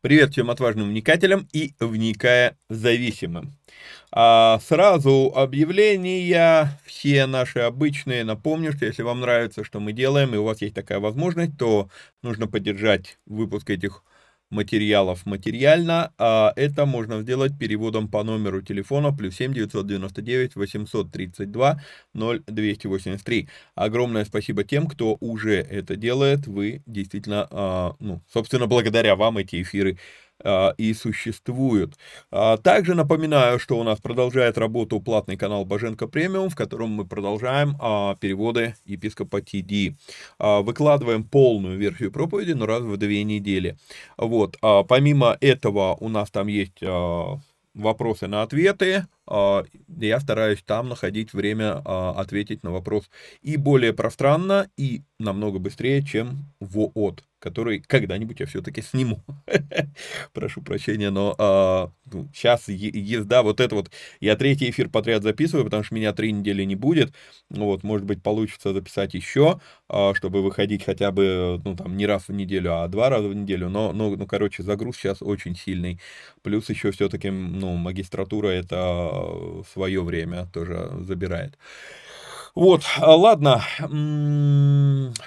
Привет всем отважным вникателям и вникая зависимым. А сразу объявления, все наши обычные. Напомню, что если вам нравится, что мы делаем, и у вас есть такая возможность, то нужно поддержать выпуск этих материалов материально, а это можно сделать переводом по номеру телефона плюс 7 999 832 0283. Огромное спасибо тем, кто уже это делает. Вы действительно, а, ну, собственно, благодаря вам эти эфиры и существуют. А, также напоминаю, что у нас продолжает работу платный канал Боженко Премиум, в котором мы продолжаем а, переводы епископа ТД. Выкладываем полную версию проповеди, но раз в две недели. Вот. Помимо этого у нас там есть вопросы на ответы, я стараюсь там находить время ответить на вопрос и более пространно, и намного быстрее, чем в ООД который когда-нибудь я все-таки сниму. Прошу прощения, но а, ну, сейчас езда вот это вот, я третий эфир подряд записываю, потому что меня три недели не будет, вот, может быть, получится записать еще, а, чтобы выходить хотя бы, ну, там, не раз в неделю, а два раза в неделю, но, ну, ну короче, загруз сейчас очень сильный, плюс еще все-таки, ну, магистратура это свое время тоже забирает. Вот, а, ладно.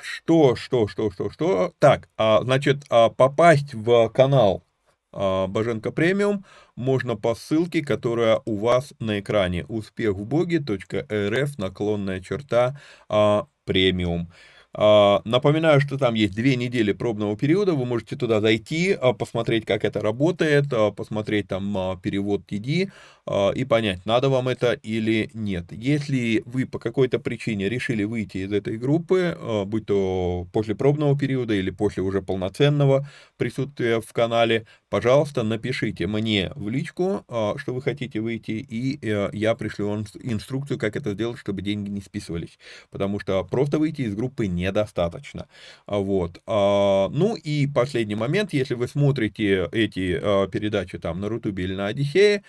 Что, что, что, что, что? Так, а, значит, а, попасть в канал Боженко премиум можно по ссылке, которая у вас на экране. Успех в боге.рф наклонная черта премиум. Напоминаю, что там есть две недели пробного периода, вы можете туда зайти, посмотреть, как это работает, посмотреть там перевод TD, и понять, надо вам это или нет. Если вы по какой-то причине решили выйти из этой группы, а, будь то после пробного периода или после уже полноценного присутствия в канале, пожалуйста, напишите мне в личку, а, что вы хотите выйти, и э, я пришлю вам инструкцию, как это сделать, чтобы деньги не списывались. Потому что просто выйти из группы недостаточно. Вот. Ну и последний момент, если вы смотрите эти передачи там на Рутубе или на Одиссее, а,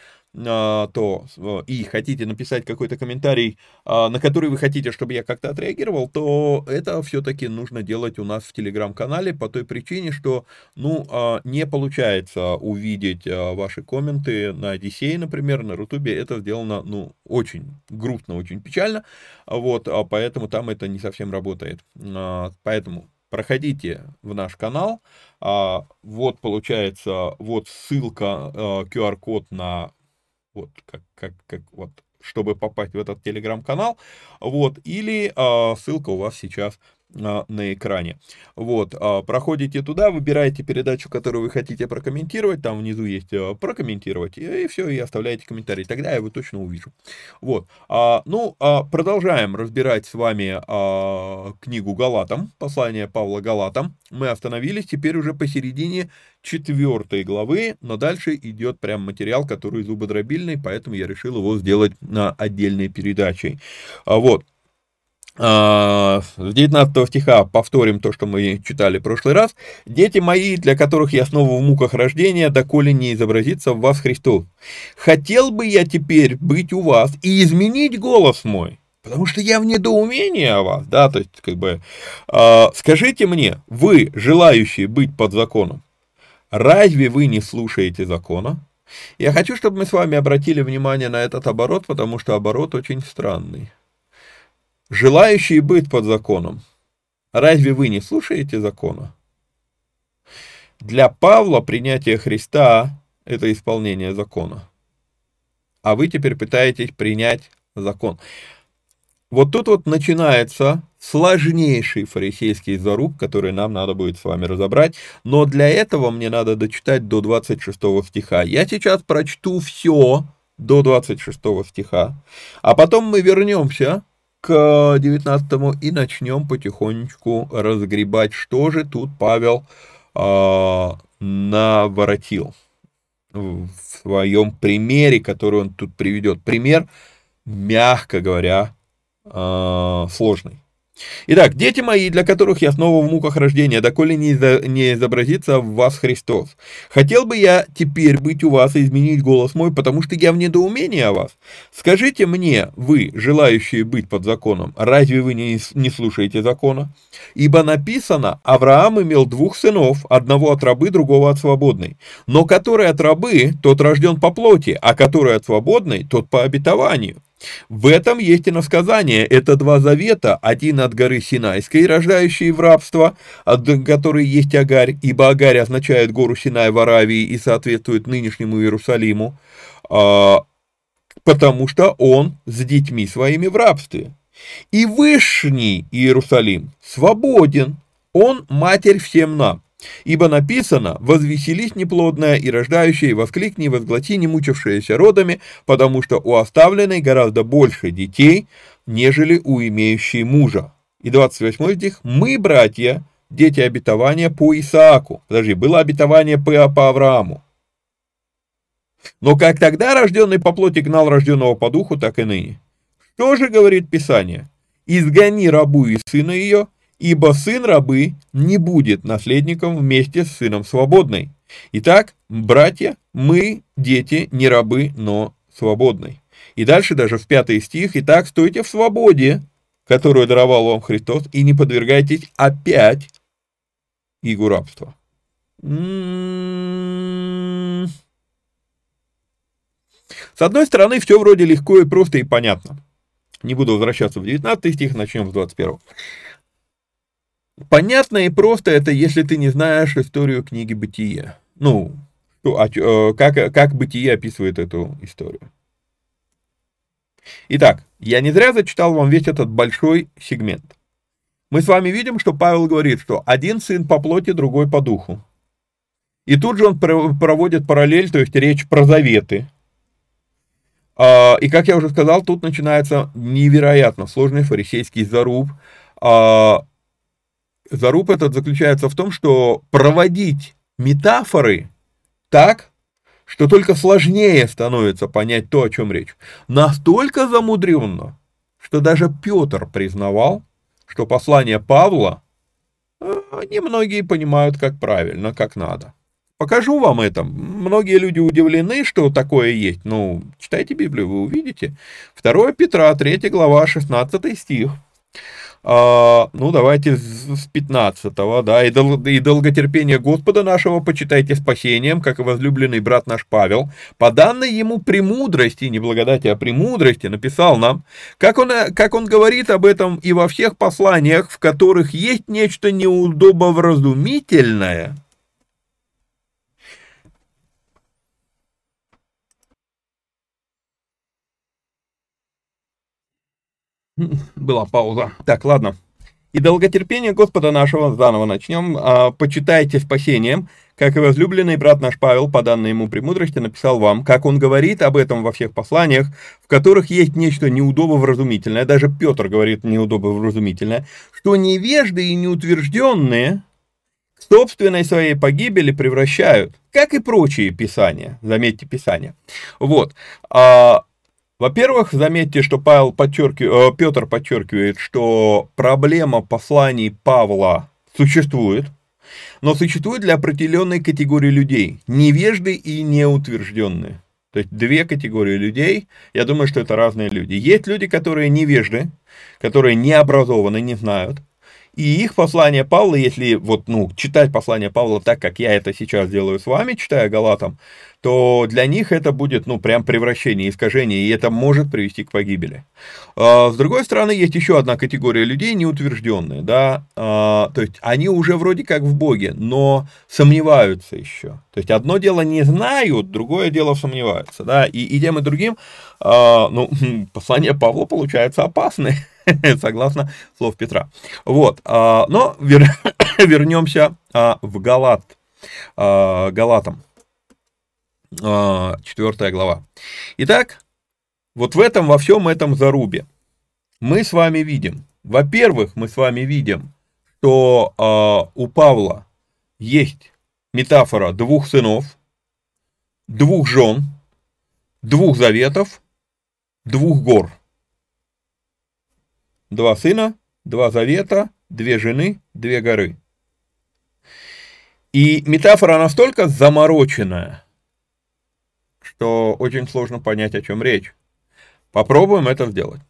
то и хотите написать какой-то комментарий, а, на который вы хотите, чтобы я как-то отреагировал, то это все-таки нужно делать у нас в телеграм-канале по той причине, что, ну, а, не получается увидеть ваши комменты на Одиссее, например, на Рутубе, это сделано, ну, очень грустно, очень печально, вот, поэтому там это не совсем работает, поэтому проходите в наш канал, вот получается, вот ссылка, QR-код на вот как, как, как вот, чтобы попасть в этот телеграм-канал, вот, или а, ссылка у вас сейчас на экране. Вот, а, проходите туда, выбираете передачу, которую вы хотите прокомментировать, там внизу есть а, прокомментировать, и, все, и оставляете комментарий, тогда я его точно увижу. Вот, ну, продолжаем разбирать с вами книгу Галатам, послание Павла Галатам. Мы остановились теперь уже посередине четвертой главы, но дальше идет прям материал, который зубодробильный, поэтому я решил его сделать на отдельной передачей. Вот. А, с 19 стиха повторим то, что мы читали в прошлый раз. «Дети мои, для которых я снова в муках рождения, доколе не изобразится в вас Христос. Хотел бы я теперь быть у вас и изменить голос мой, потому что я в недоумении о вас». Да, то есть, как бы, э, скажите мне, вы, желающие быть под законом, разве вы не слушаете закона? Я хочу, чтобы мы с вами обратили внимание на этот оборот, потому что оборот очень странный желающие быть под законом. Разве вы не слушаете закона? Для Павла принятие Христа – это исполнение закона. А вы теперь пытаетесь принять закон. Вот тут вот начинается сложнейший фарисейский заруб, который нам надо будет с вами разобрать, но для этого мне надо дочитать до 26 стиха. Я сейчас прочту все до 26 стиха, а потом мы вернемся к 19 и начнем потихонечку разгребать, что же тут Павел э, наворотил в своем примере, который он тут приведет. Пример, мягко говоря, э, сложный. Итак, дети мои, для которых я снова в муках рождения, доколе не, не изобразится в вас Христос. Хотел бы я теперь быть у вас и изменить голос мой, потому что я в недоумении о вас. Скажите мне, вы, желающие быть под законом, разве вы не, не слушаете закона? Ибо написано, Авраам имел двух сынов, одного от рабы, другого от свободной. Но который от рабы, тот рожден по плоти, а который от свободной, тот по обетованию. В этом есть и насказание. Это два завета, один от горы Синайской, рождающий в рабство, от которой есть Агарь, ибо Агарь означает гору Синай в Аравии и соответствует нынешнему Иерусалиму, а, потому что он с детьми своими в рабстве. И Вышний Иерусалим свободен, он матерь всем нам. Ибо написано, возвеселись неплодная и рождающая, и воскликни, возглати, не мучившаяся родами, потому что у оставленной гораздо больше детей, нежели у имеющей мужа. И 28 стих, мы, братья, дети обетования по Исааку. Подожди, было обетование по, по Аврааму. Но как тогда рожденный по плоти гнал рожденного по духу, так и ныне. Что же говорит Писание? Изгони рабу и сына ее, ибо сын рабы не будет наследником вместе с сыном свободной. Итак, братья, мы, дети, не рабы, но свободны. И дальше даже в пятый стих, «Итак, стойте в свободе, которую даровал вам Христос, и не подвергайтесь опять игу рабства». М-м-м. С одной стороны, все вроде легко и просто и понятно. Не буду возвращаться в 19 стих, начнем с 21. Понятно и просто это, если ты не знаешь историю книги Бытия. Ну, а, э, как, как Бытие описывает эту историю. Итак, я не зря зачитал вам весь этот большой сегмент. Мы с вами видим, что Павел говорит, что один сын по плоти, другой по духу. И тут же он проводит параллель, то есть речь про заветы. А, и, как я уже сказал, тут начинается невероятно сложный фарисейский заруб. А, заруб этот заключается в том, что проводить метафоры так, что только сложнее становится понять то, о чем речь. Настолько замудренно, что даже Петр признавал, что послание Павла э, немногие понимают как правильно, как надо. Покажу вам это. Многие люди удивлены, что такое есть. Ну, читайте Библию, вы увидите. 2 Петра, 3 глава, 16 стих. А, ну, давайте с 15 да, и, дол, и долготерпение Господа нашего почитайте спасением, как и возлюбленный брат наш Павел, по данной ему премудрости, не благодати, а премудрости, написал нам, как он, как он говорит об этом и во всех посланиях, в которых есть нечто неудобовразумительное, Была пауза. Так, ладно. И долготерпение Господа нашего, заново начнем, а, почитайте спасением, как и возлюбленный брат наш Павел, по данной ему премудрости, написал вам, как он говорит об этом во всех посланиях, в которых есть нечто неудобовразумительное, даже Петр говорит неудобовразумительное, что невежды и неутвержденные к собственной своей погибели превращают, как и прочие писания, заметьте писания. Вот, а, во-первых, заметьте, что Павел подчеркивает, э, Петр подчеркивает, что проблема посланий Павла существует, но существует для определенной категории людей, невежды и неутвержденные. То есть две категории людей, я думаю, что это разные люди. Есть люди, которые невежды, которые не образованы, не знают, и их послание Павла, если вот, ну, читать послание Павла так, как я это сейчас делаю с вами, читая Галатам, то для них это будет, ну, прям превращение, искажение, и это может привести к погибели. А, с другой стороны, есть еще одна категория людей, неутвержденные, да, а, то есть они уже вроде как в Боге, но сомневаются еще. То есть одно дело не знают, другое дело сомневаются, да, и, и тем и другим, а, ну, послание Павла получается опасное. согласно слов Петра. Вот, но вер, вернемся в Галат, Галатам, 4 глава. Итак, вот в этом, во всем этом зарубе мы с вами видим, во-первых, мы с вами видим, что у Павла есть метафора двух сынов, двух жен, двух заветов, двух гор два сына, два завета, две жены, две горы. И метафора настолько замороченная, что очень сложно понять, о чем речь. Попробуем это сделать.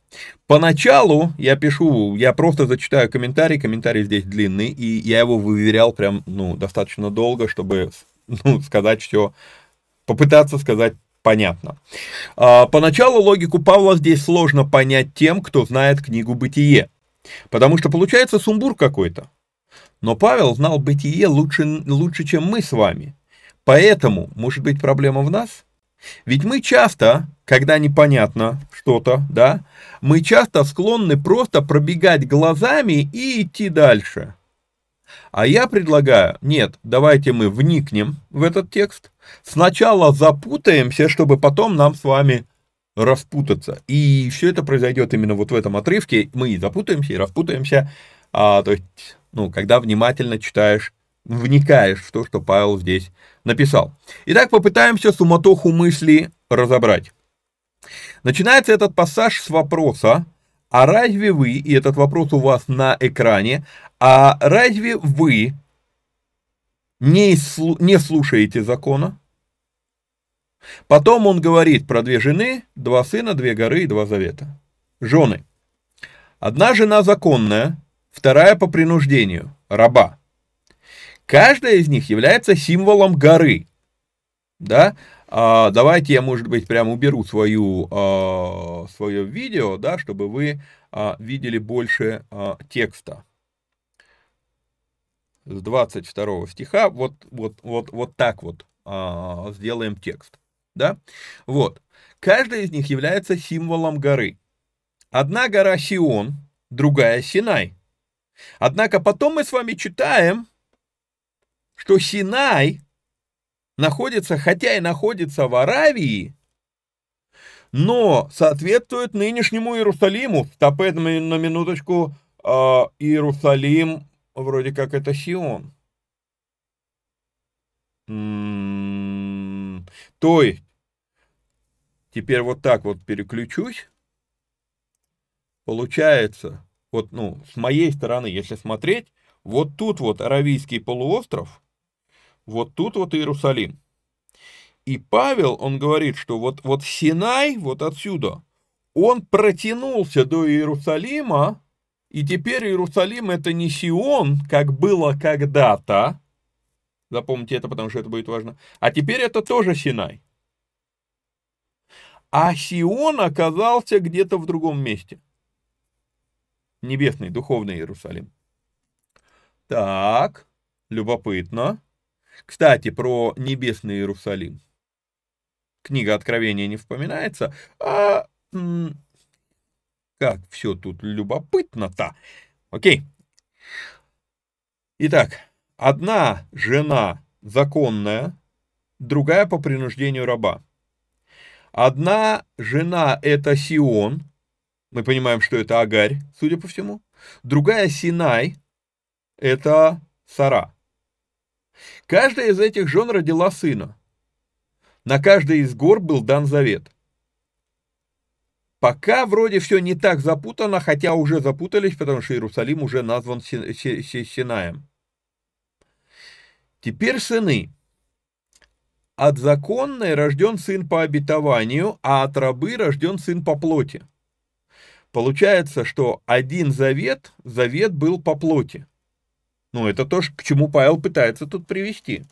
Поначалу я пишу, я просто зачитаю комментарий, комментарий здесь длинный, и я его выверял прям, ну, достаточно долго, чтобы, ну, сказать все, попытаться сказать понятно. А, поначалу логику Павла здесь сложно понять тем, кто знает книгу «Бытие», потому что получается сумбур какой-то. Но Павел знал «Бытие» лучше, лучше, чем мы с вами. Поэтому, может быть, проблема в нас? Ведь мы часто, когда непонятно что-то, да, мы часто склонны просто пробегать глазами и идти дальше. А я предлагаю, нет, давайте мы вникнем в этот текст, сначала запутаемся, чтобы потом нам с вами распутаться. И все это произойдет именно вот в этом отрывке. Мы и запутаемся, и распутаемся. А, то есть, ну, когда внимательно читаешь, вникаешь в то, что Павел здесь написал. Итак, попытаемся суматоху мысли разобрать. Начинается этот пассаж с вопроса, а разве вы, и этот вопрос у вас на экране, а разве вы не, не слушаете закона? Потом он говорит про две жены, два сына, две горы и два завета. Жены. Одна жена законная, вторая по принуждению, раба. Каждая из них является символом горы. Да? А, давайте я, может быть, прямо уберу свою, а, свое видео, да, чтобы вы а, видели больше а, текста с 22 стиха, вот, вот, вот, вот так вот а, сделаем текст. Да? Вот. Каждая из них является символом горы. Одна гора Сион, другая Синай. Однако потом мы с вами читаем, что Синай находится, хотя и находится в Аравии, но соответствует нынешнему Иерусалиму. Стопет на минуточку. Э, Иерусалим вроде как это Сион. М -м -м, то есть, теперь вот так вот переключусь. Получается, вот, ну, с моей стороны, если смотреть, вот тут вот Аравийский полуостров, вот тут вот Иерусалим. И Павел, он говорит, что вот, вот Синай, вот отсюда, он протянулся до Иерусалима, и теперь Иерусалим это не Сион, как было когда-то, запомните это, потому что это будет важно, а теперь это тоже Синай. А Сион оказался где-то в другом месте. Небесный, духовный Иерусалим. Так, любопытно. Кстати, про небесный Иерусалим. Книга Откровения не вспоминается. А как все тут любопытно-то. Окей. Итак, одна жена законная, другая по принуждению раба. Одна жена – это Сион, мы понимаем, что это Агарь, судя по всему. Другая Синай – это Сара. Каждая из этих жен родила сына. На каждой из гор был дан завет. Пока вроде все не так запутано, хотя уже запутались, потому что Иерусалим уже назван Синаем. Теперь сыны. От законной рожден сын по обетованию, а от рабы рожден сын по плоти. Получается, что один завет, завет был по плоти. Ну, это то, к чему Павел пытается тут привести.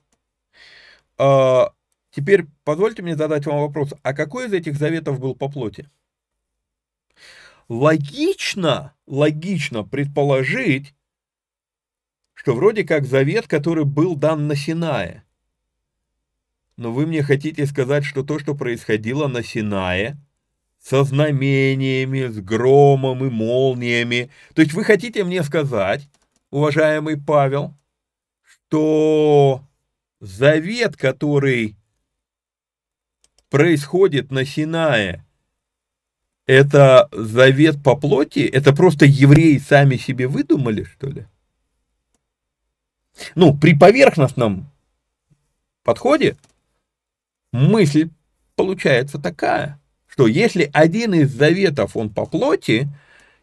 А, теперь позвольте мне задать вам вопрос, а какой из этих заветов был по плоти? Логично, логично предположить, что вроде как завет, который был дан на Синае. Но вы мне хотите сказать, что то, что происходило на Синае, со знамениями, с громом и молниями. То есть вы хотите мне сказать, уважаемый Павел, что завет, который происходит на Синае, это завет по плоти? Это просто евреи сами себе выдумали, что ли? Ну, при поверхностном подходе мысль получается такая, что если один из заветов, он по плоти,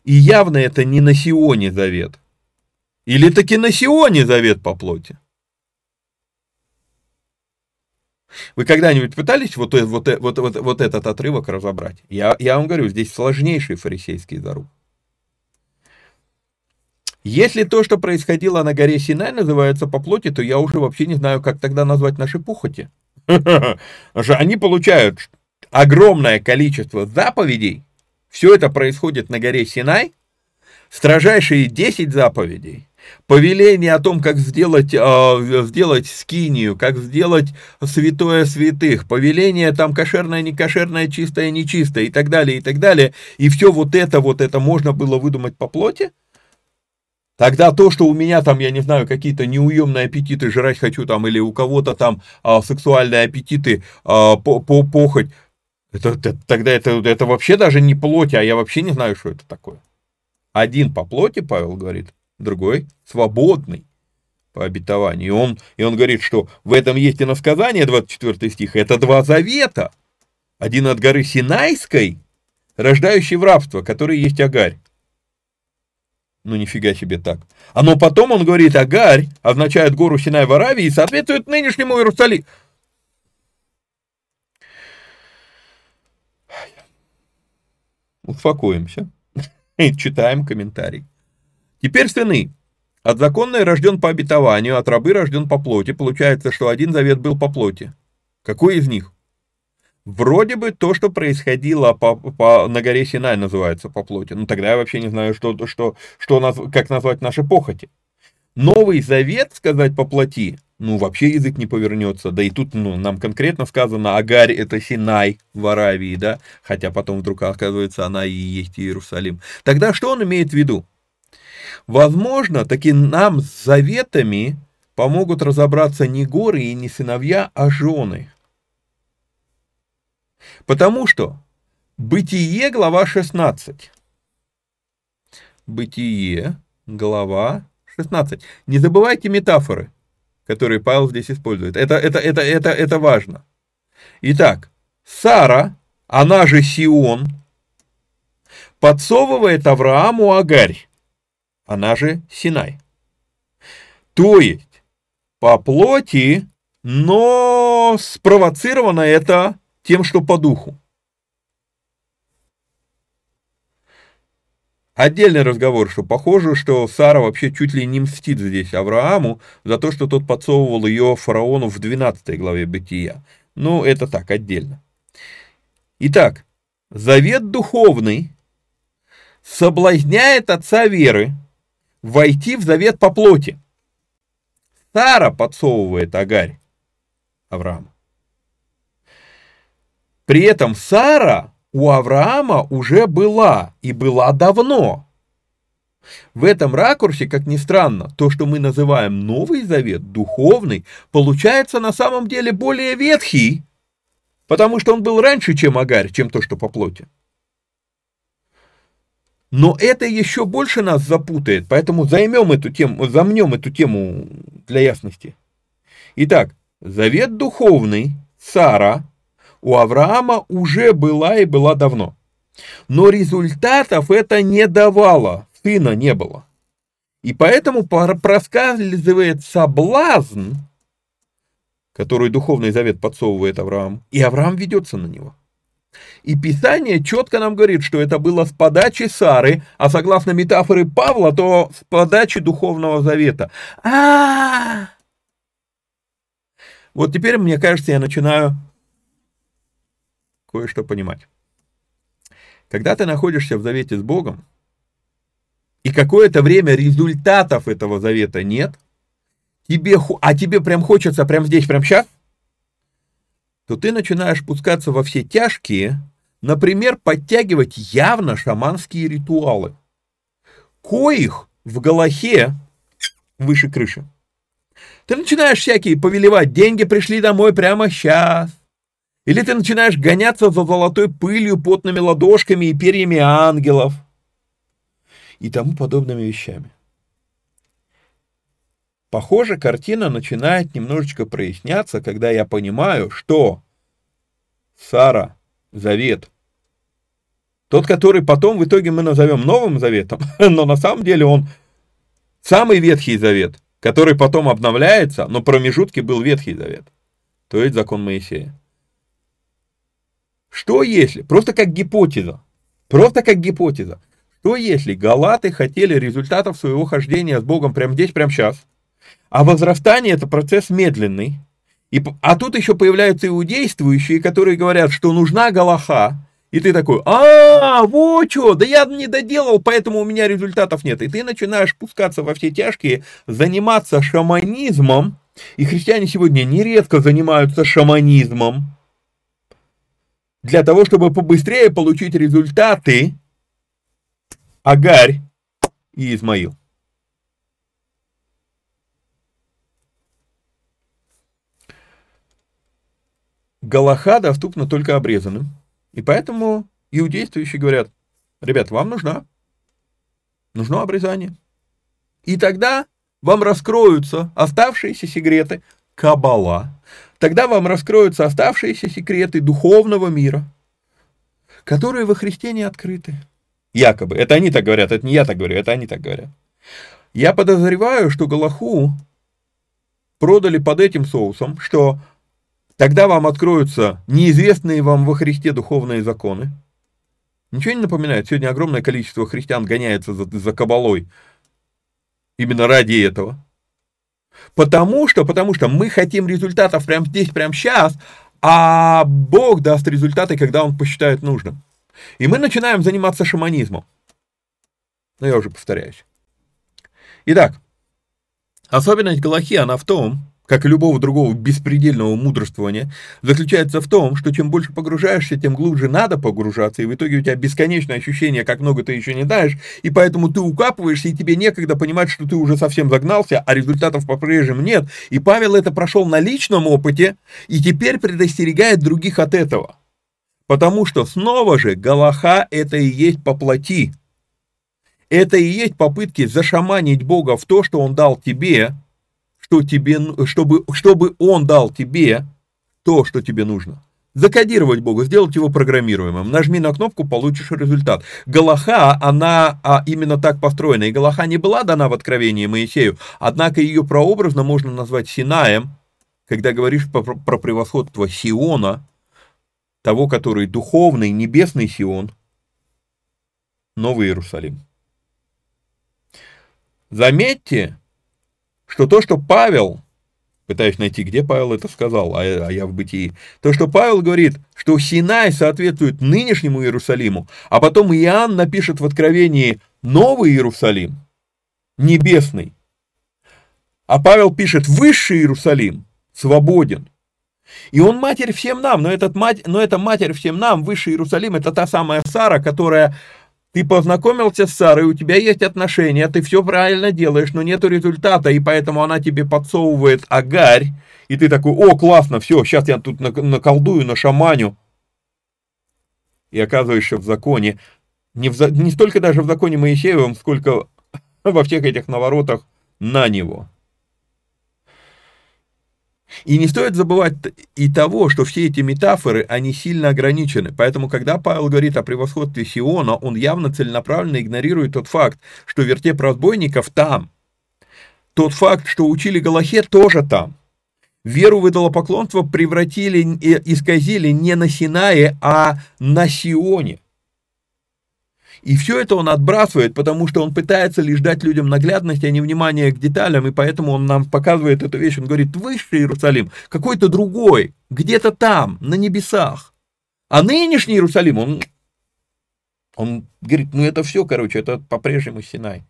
и явно это не на Сионе завет, или таки на Сионе завет по плоти, Вы когда-нибудь пытались вот, вот, вот, вот, вот этот отрывок разобрать? Я, я вам говорю, здесь сложнейший фарисейский заруб. Если то, что происходило на горе Синай, называется по плоти, то я уже вообще не знаю, как тогда назвать наши пухоти. Они получают огромное количество заповедей. Все это происходит на горе Синай. Строжайшие 10 заповедей повеление о том, как сделать, э, сделать скинию, как сделать святое святых, повеление там кошерное, не кошерное, чистое, нечистое и так далее, и так далее. И все вот это, вот это можно было выдумать по плоти. Тогда то, что у меня там, я не знаю, какие-то неуемные аппетиты, жрать хочу там, или у кого-то там а, сексуальные аппетиты, а, по, по, похоть, это, это, тогда это, это вообще даже не плоть, а я вообще не знаю, что это такое. Один по плоти, Павел говорит, другой свободный по обетованию. И он, и он говорит, что в этом есть и насказание, 24 стих, это два завета. Один от горы Синайской, рождающий в рабство, который есть Агарь. Ну, нифига себе так. А но потом он говорит, Агарь означает гору Синай в Аравии и соответствует нынешнему Иерусалиму. Успокоимся. И читаем комментарий. Теперь сыны. От законной рожден по обетованию, от рабы рожден по плоти. Получается, что один завет был по плоти. Какой из них? Вроде бы то, что происходило по, по, на горе Синай называется по плоти. Ну тогда я вообще не знаю, что, что, что как назвать наши похоти. Новый завет сказать по плоти, ну вообще язык не повернется. Да и тут ну, нам конкретно сказано, Агарь это Синай в Аравии, да, хотя потом вдруг оказывается она и есть Иерусалим. Тогда что он имеет в виду? Возможно, таки нам с заветами помогут разобраться не горы и не сыновья, а жены. Потому что Бытие, глава 16. Бытие, глава 16. Не забывайте метафоры, которые Павел здесь использует. Это, это, это, это, это важно. Итак, Сара, она же Сион, подсовывает Аврааму Агарь, она же Синай. То есть, по плоти, но спровоцировано это тем, что по духу. Отдельный разговор, что похоже, что Сара вообще чуть ли не мстит здесь Аврааму за то, что тот подсовывал ее фараону в 12 главе Бытия. Ну, это так, отдельно. Итак, завет духовный соблазняет отца веры войти в завет по плоти. Сара подсовывает Агарь Авраама. При этом Сара у Авраама уже была, и была давно. В этом ракурсе, как ни странно, то, что мы называем Новый Завет, духовный, получается на самом деле более ветхий, потому что он был раньше, чем Агарь, чем то, что по плоти. Но это еще больше нас запутает, поэтому займем эту тему, замнем эту тему для ясности. Итак, завет духовный, Сара, у Авраама уже была и была давно. Но результатов это не давало, сына не было. И поэтому проскальзывает соблазн, который Духовный Завет подсовывает Аврааму, и Авраам ведется на него. И Писание четко нам говорит, что это было с подачи Сары, а согласно метафоре Павла, то с подачи Духовного Завета. А, -а, -а! Вот теперь, мне кажется, я начинаю кое-что понимать. Когда ты находишься в завете с Богом, и какое-то время результатов этого завета нет, тебе, а тебе прям хочется прям здесь, прям сейчас, то ты начинаешь пускаться во все тяжкие, например, подтягивать явно шаманские ритуалы, коих в Галахе выше крыши. Ты начинаешь всякие повелевать, деньги пришли домой прямо сейчас, или ты начинаешь гоняться за золотой пылью, потными ладошками и перьями ангелов и тому подобными вещами. Похоже, картина начинает немножечко проясняться, когда я понимаю, что Сара, Завет, тот, который потом в итоге мы назовем Новым Заветом, но на самом деле он самый Ветхий Завет, который потом обновляется, но промежутки был Ветхий Завет, то есть закон Моисея. Что если, просто как гипотеза, просто как гипотеза, что если галаты хотели результатов своего хождения с Богом прямо здесь, прямо сейчас, а возрастание это процесс медленный, и, а тут еще появляются иудействующие, которые говорят, что нужна галаха, и ты такой, а, вот что, да я не доделал, поэтому у меня результатов нет. И ты начинаешь пускаться во все тяжкие, заниматься шаманизмом, и христиане сегодня нередко занимаются шаманизмом, для того, чтобы побыстрее получить результаты Агарь и Измаил. Галаха доступна только обрезанным. И поэтому иудействующие говорят, ребят, вам нужна, нужно обрезание. И тогда вам раскроются оставшиеся секреты Кабала, Тогда вам раскроются оставшиеся секреты духовного мира, которые во Христе не открыты. Якобы. Это они так говорят, это не я так говорю, это они так говорят. Я подозреваю, что Галаху продали под этим соусом, что тогда вам откроются неизвестные вам во Христе духовные законы. Ничего не напоминает? Сегодня огромное количество христиан гоняется за, за кабалой именно ради этого. Потому что, потому что мы хотим результатов прямо здесь, прямо сейчас, а Бог даст результаты, когда Он посчитает нужным. И мы начинаем заниматься шаманизмом. Но я уже повторяюсь. Итак, особенность Галахи, она в том, как и любого другого беспредельного мудрствования, заключается в том, что чем больше погружаешься, тем глубже надо погружаться, и в итоге у тебя бесконечное ощущение, как много ты еще не знаешь, и поэтому ты укапываешься, и тебе некогда понимать, что ты уже совсем загнался, а результатов по-прежнему нет. И Павел это прошел на личном опыте, и теперь предостерегает других от этого. Потому что снова же Галаха это и есть по плоти. Это и есть попытки зашаманить Бога в то, что Он дал тебе, что тебе, чтобы, чтобы Он дал тебе то, что тебе нужно. Закодировать Бога, сделать его программируемым. Нажми на кнопку, получишь результат. Галаха, она а, именно так построена. И Галаха не была дана в Откровении Моисею, однако ее прообразно можно назвать Синаем, когда говоришь про, про превосходство Сиона, того, который духовный, небесный Сион, Новый Иерусалим. Заметьте, что то, что Павел, пытаюсь найти, где Павел это сказал, а, а я в бытии, то, что Павел говорит, что Синай соответствует нынешнему Иерусалиму, а потом Иоанн напишет в Откровении Новый Иерусалим, небесный, а Павел пишет Высший Иерусалим, свободен. И он матерь всем нам, но, этот мать, но эта матерь всем нам, Высший Иерусалим, это та самая Сара, которая ты познакомился с Сарой, у тебя есть отношения, ты все правильно делаешь, но нету результата, и поэтому она тебе подсовывает агарь, и ты такой, о, классно, все, сейчас я тут наколдую, на шаманю. И оказываешься в законе, не, в, не столько даже в законе Моисеевом, сколько во всех этих наворотах на него. И не стоит забывать и того, что все эти метафоры, они сильно ограничены. Поэтому, когда Павел говорит о превосходстве Сиона, он явно целенаправленно игнорирует тот факт, что вертеп разбойников там. Тот факт, что учили Галахе, тоже там. Веру в идолопоклонство превратили, исказили не на Синае, а на Сионе. И все это он отбрасывает, потому что он пытается лишь дать людям наглядность, а не внимание к деталям, и поэтому он нам показывает эту вещь. Он говорит, высший Иерусалим, какой-то другой, где-то там, на небесах. А нынешний Иерусалим, он, он говорит, ну это все, короче, это по-прежнему Синай.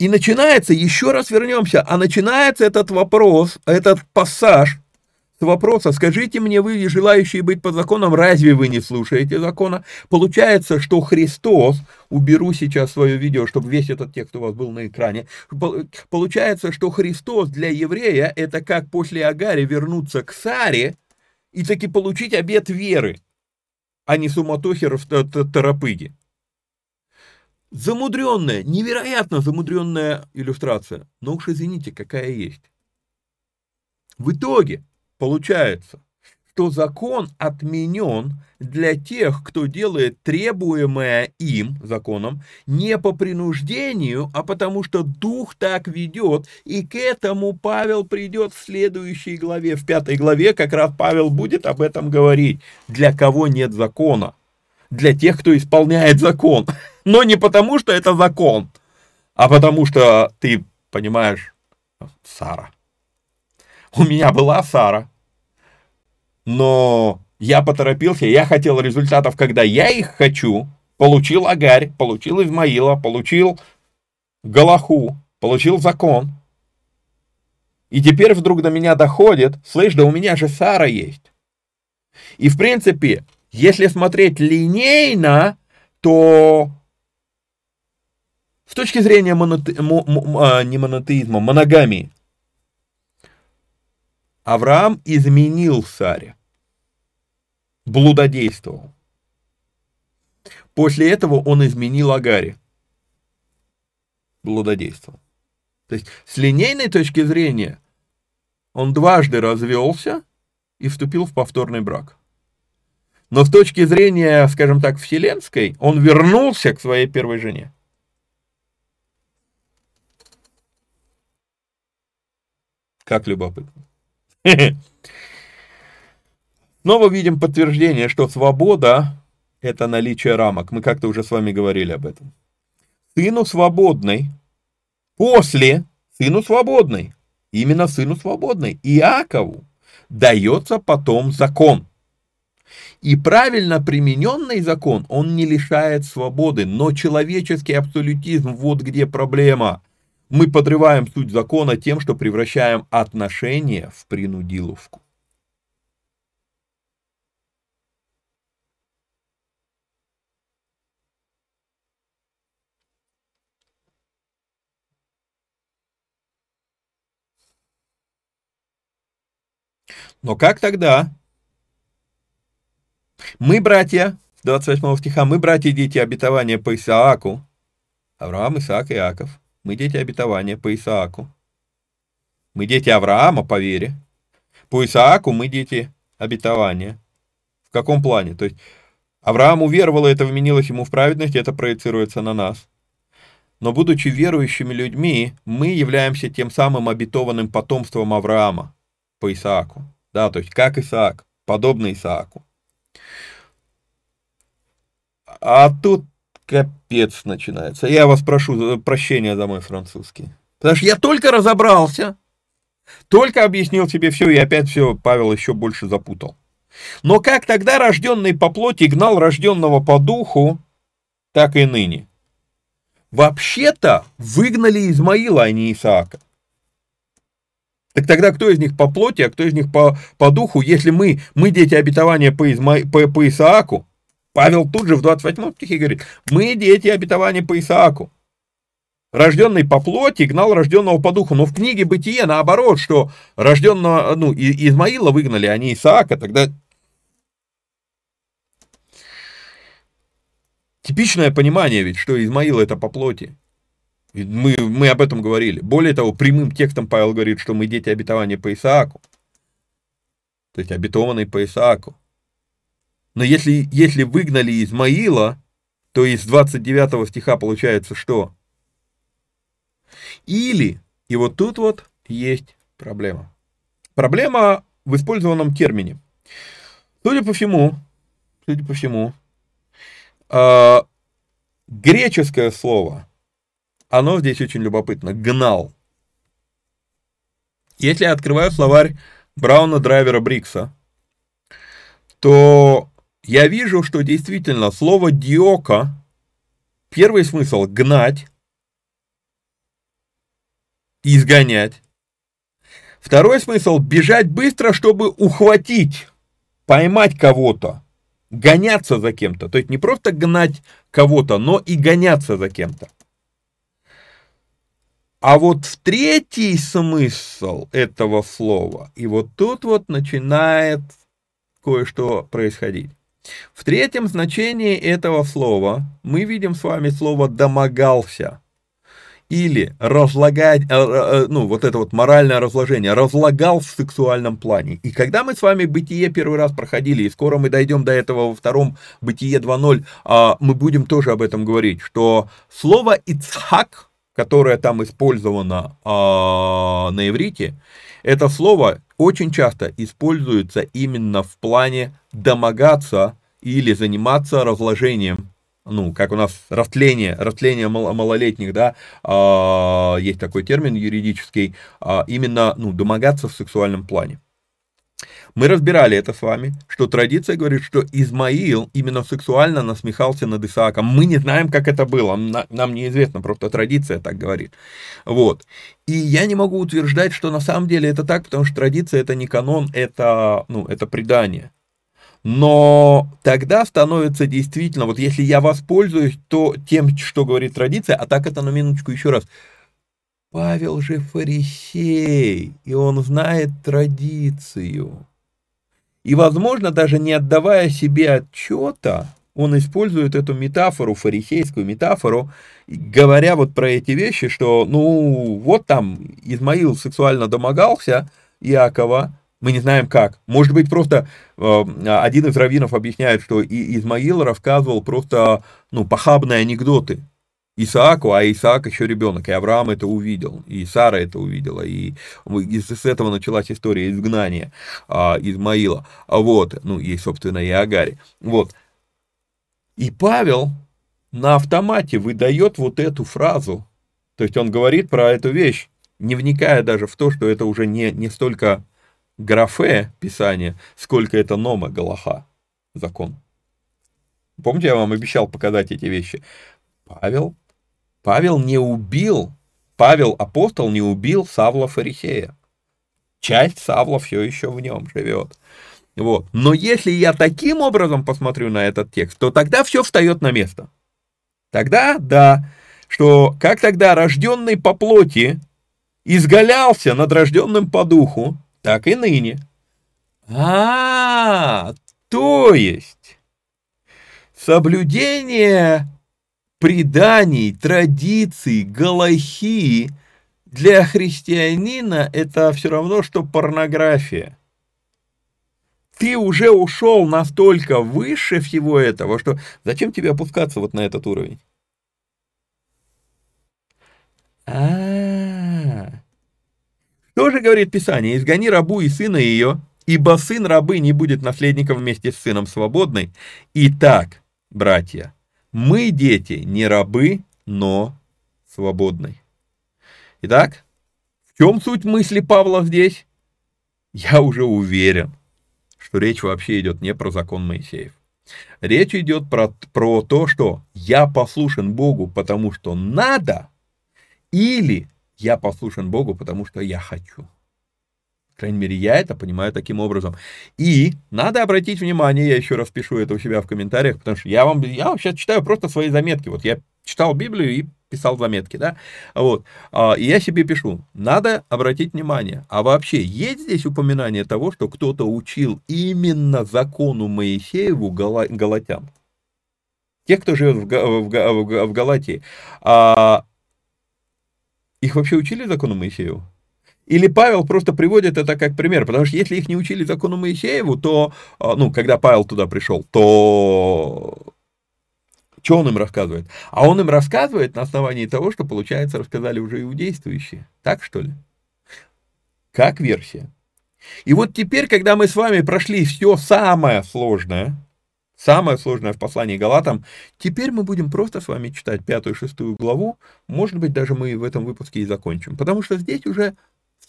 И начинается, еще раз вернемся, а начинается этот вопрос, этот пассаж вопроса, скажите мне вы, желающие быть под законом, разве вы не слушаете закона? Получается, что Христос, уберу сейчас свое видео, чтобы весь этот текст у вас был на экране, получается, что Христос для еврея это как после Агари вернуться к Саре и таки получить обет веры, а не суматохеров торопыги. Замудренная, невероятно замудренная иллюстрация, но уж извините, какая есть. В итоге, Получается, что закон отменен для тех, кто делает требуемое им законом не по принуждению, а потому что дух так ведет, и к этому Павел придет в следующей главе, в пятой главе как раз Павел будет об этом говорить, для кого нет закона, для тех, кто исполняет закон, но не потому, что это закон, а потому что ты понимаешь, Сара. У меня была Сара, но я поторопился, я хотел результатов, когда я их хочу. Получил Агарь, получил Измаила, получил Галаху, получил закон. И теперь вдруг до меня доходит, слышь, да у меня же Сара есть. И в принципе, если смотреть линейно, то с точки зрения моноте... А, не монотеизма, моногамии, Авраам изменил Саре блудодействовал. После этого он изменил Агаре. Блудодействовал. То есть с линейной точки зрения он дважды развелся и вступил в повторный брак. Но с точки зрения, скажем так, вселенской, он вернулся к своей первой жене. Как любопытно. Снова видим подтверждение, что свобода – это наличие рамок. Мы как-то уже с вами говорили об этом. Сыну свободный, после сыну свободный, именно сыну свободный, Иакову, дается потом закон. И правильно примененный закон, он не лишает свободы, но человеческий абсолютизм, вот где проблема. Мы подрываем суть закона тем, что превращаем отношения в принудиловку. Но как тогда Мы, братья, 28 стиха, мы, братья, дети обетования по Исааку. Авраам, Исаак Иаков. Мы дети обетования по Исааку. Мы дети Авраама по вере. По Исааку мы дети обетования. В каком плане? То есть Авраам уверовал, это вменилось ему в праведность, это проецируется на нас. Но будучи верующими людьми, мы являемся тем самым обетованным потомством Авраама по Исааку. Да, то есть как Исаак, подобно Исааку. А тут капец начинается. Я вас прошу прощения за мой французский. Потому что я только разобрался, только объяснил тебе все, и опять все Павел еще больше запутал. Но как тогда рожденный по плоти гнал рожденного по духу, так и ныне. Вообще-то выгнали Измаила, а не Исаака. Так тогда кто из них по плоти, а кто из них по, по духу, если мы, мы дети обетования по, Изма, по, по Исааку? Павел тут же в 28 стихе говорит, мы дети обетования по Исааку. Рожденный по плоти гнал рожденного по духу. Но в книге Бытие наоборот, что рожденного, ну, Измаила выгнали, а не Исаака. Тогда типичное понимание ведь, что Измаил это по плоти. Мы, мы об этом говорили. Более того, прямым текстом Павел говорит, что мы дети обетования по Исааку. То есть обетованный по Исааку. Но если, если выгнали Измаила, то из 29 стиха получается что? Или, и вот тут вот есть проблема. Проблема в использованном термине. Судя по всему, судя по всему, э, греческое слово, оно здесь очень любопытно, гнал. Если я открываю словарь Брауна Драйвера Брикса, то я вижу, что действительно слово диока, первый смысл гнать, изгонять. Второй смысл – бежать быстро, чтобы ухватить, поймать кого-то, гоняться за кем-то. То есть не просто гнать кого-то, но и гоняться за кем-то. А вот в третий смысл этого слова, и вот тут вот начинает кое-что происходить. В третьем значении этого слова мы видим с вами слово «домогался» или разлагать, э, э, ну, вот это вот моральное разложение, разлагал в сексуальном плане. И когда мы с вами Бытие первый раз проходили, и скоро мы дойдем до этого во втором Бытие 2.0, а, мы будем тоже об этом говорить, что слово «ицхак», которое там использовано а, на иврите, это слово очень часто используется именно в плане домогаться или заниматься разложением ну, как у нас растление, растление малолетних, да, а, есть такой термин юридический, а, именно, ну, домогаться в сексуальном плане. Мы разбирали это с вами, что традиция говорит, что Измаил именно сексуально насмехался над Исааком. Мы не знаем, как это было, нам неизвестно, просто традиция так говорит. Вот. И я не могу утверждать, что на самом деле это так, потому что традиция это не канон, это, ну, это предание. Но тогда становится действительно, вот если я воспользуюсь то тем, что говорит традиция, а так это на минуточку еще раз. Павел же фарисей, и он знает традицию. И, возможно, даже не отдавая себе отчета, он использует эту метафору, фарисейскую метафору, говоря вот про эти вещи, что, ну, вот там Измаил сексуально домогался Иакова, мы не знаем как. Может быть, просто э, один из раввинов объясняет, что Измаил рассказывал просто ну, похабные анекдоты Исааку, а Исаак еще ребенок, и Авраам это увидел, и Сара это увидела, и с этого началась история изгнания а, Измаила, вот, ну и, собственно, и Агари, вот. И Павел на автомате выдает вот эту фразу, то есть он говорит про эту вещь, не вникая даже в то, что это уже не, не столько графе Писания, сколько это нома Галаха, закон. Помните, я вам обещал показать эти вещи? Павел, Павел не убил, Павел апостол не убил Савла Фарисея. Часть Савла все еще в нем живет. Вот. Но если я таким образом посмотрю на этот текст, то тогда все встает на место. Тогда, да, что как тогда рожденный по плоти изгалялся над рожденным по духу, так и ныне. А, То есть, соблюдение преданий, традиций, галахи для христианина это все равно, что порнография. Ты уже ушел настолько выше всего этого, что зачем тебе опускаться вот на этот уровень? А, -а, -а. Что же говорит Писание? Изгони рабу и сына ее, ибо сын рабы не будет наследником вместе с сыном свободной. Итак, братья, мы дети не рабы, но свободны. Итак, в чем суть мысли Павла здесь? Я уже уверен, что речь вообще идет не про закон Моисеев. Речь идет про, про то, что я послушен Богу, потому что надо, или я послушен Богу, потому что я хочу крайней мере, я это понимаю таким образом. И надо обратить внимание, я еще раз пишу это у себя в комментариях, потому что я вам, я сейчас читаю просто свои заметки. Вот я читал Библию и писал заметки, да, вот, а, и я себе пишу, надо обратить внимание, а вообще есть здесь упоминание того, что кто-то учил именно закону Моисееву галатян? Те, кто живет в Галатии, а, их вообще учили закону Моисееву? Или Павел просто приводит это как пример, потому что если их не учили закону Моисееву, то, а, ну, когда Павел туда пришел, то что он им рассказывает? А он им рассказывает на основании того, что, получается, рассказали уже иудействующие. Так, что ли? Как версия. И вот теперь, когда мы с вами прошли все самое сложное, самое сложное в послании Галатам, теперь мы будем просто с вами читать пятую и шестую главу, может быть, даже мы в этом выпуске и закончим, потому что здесь уже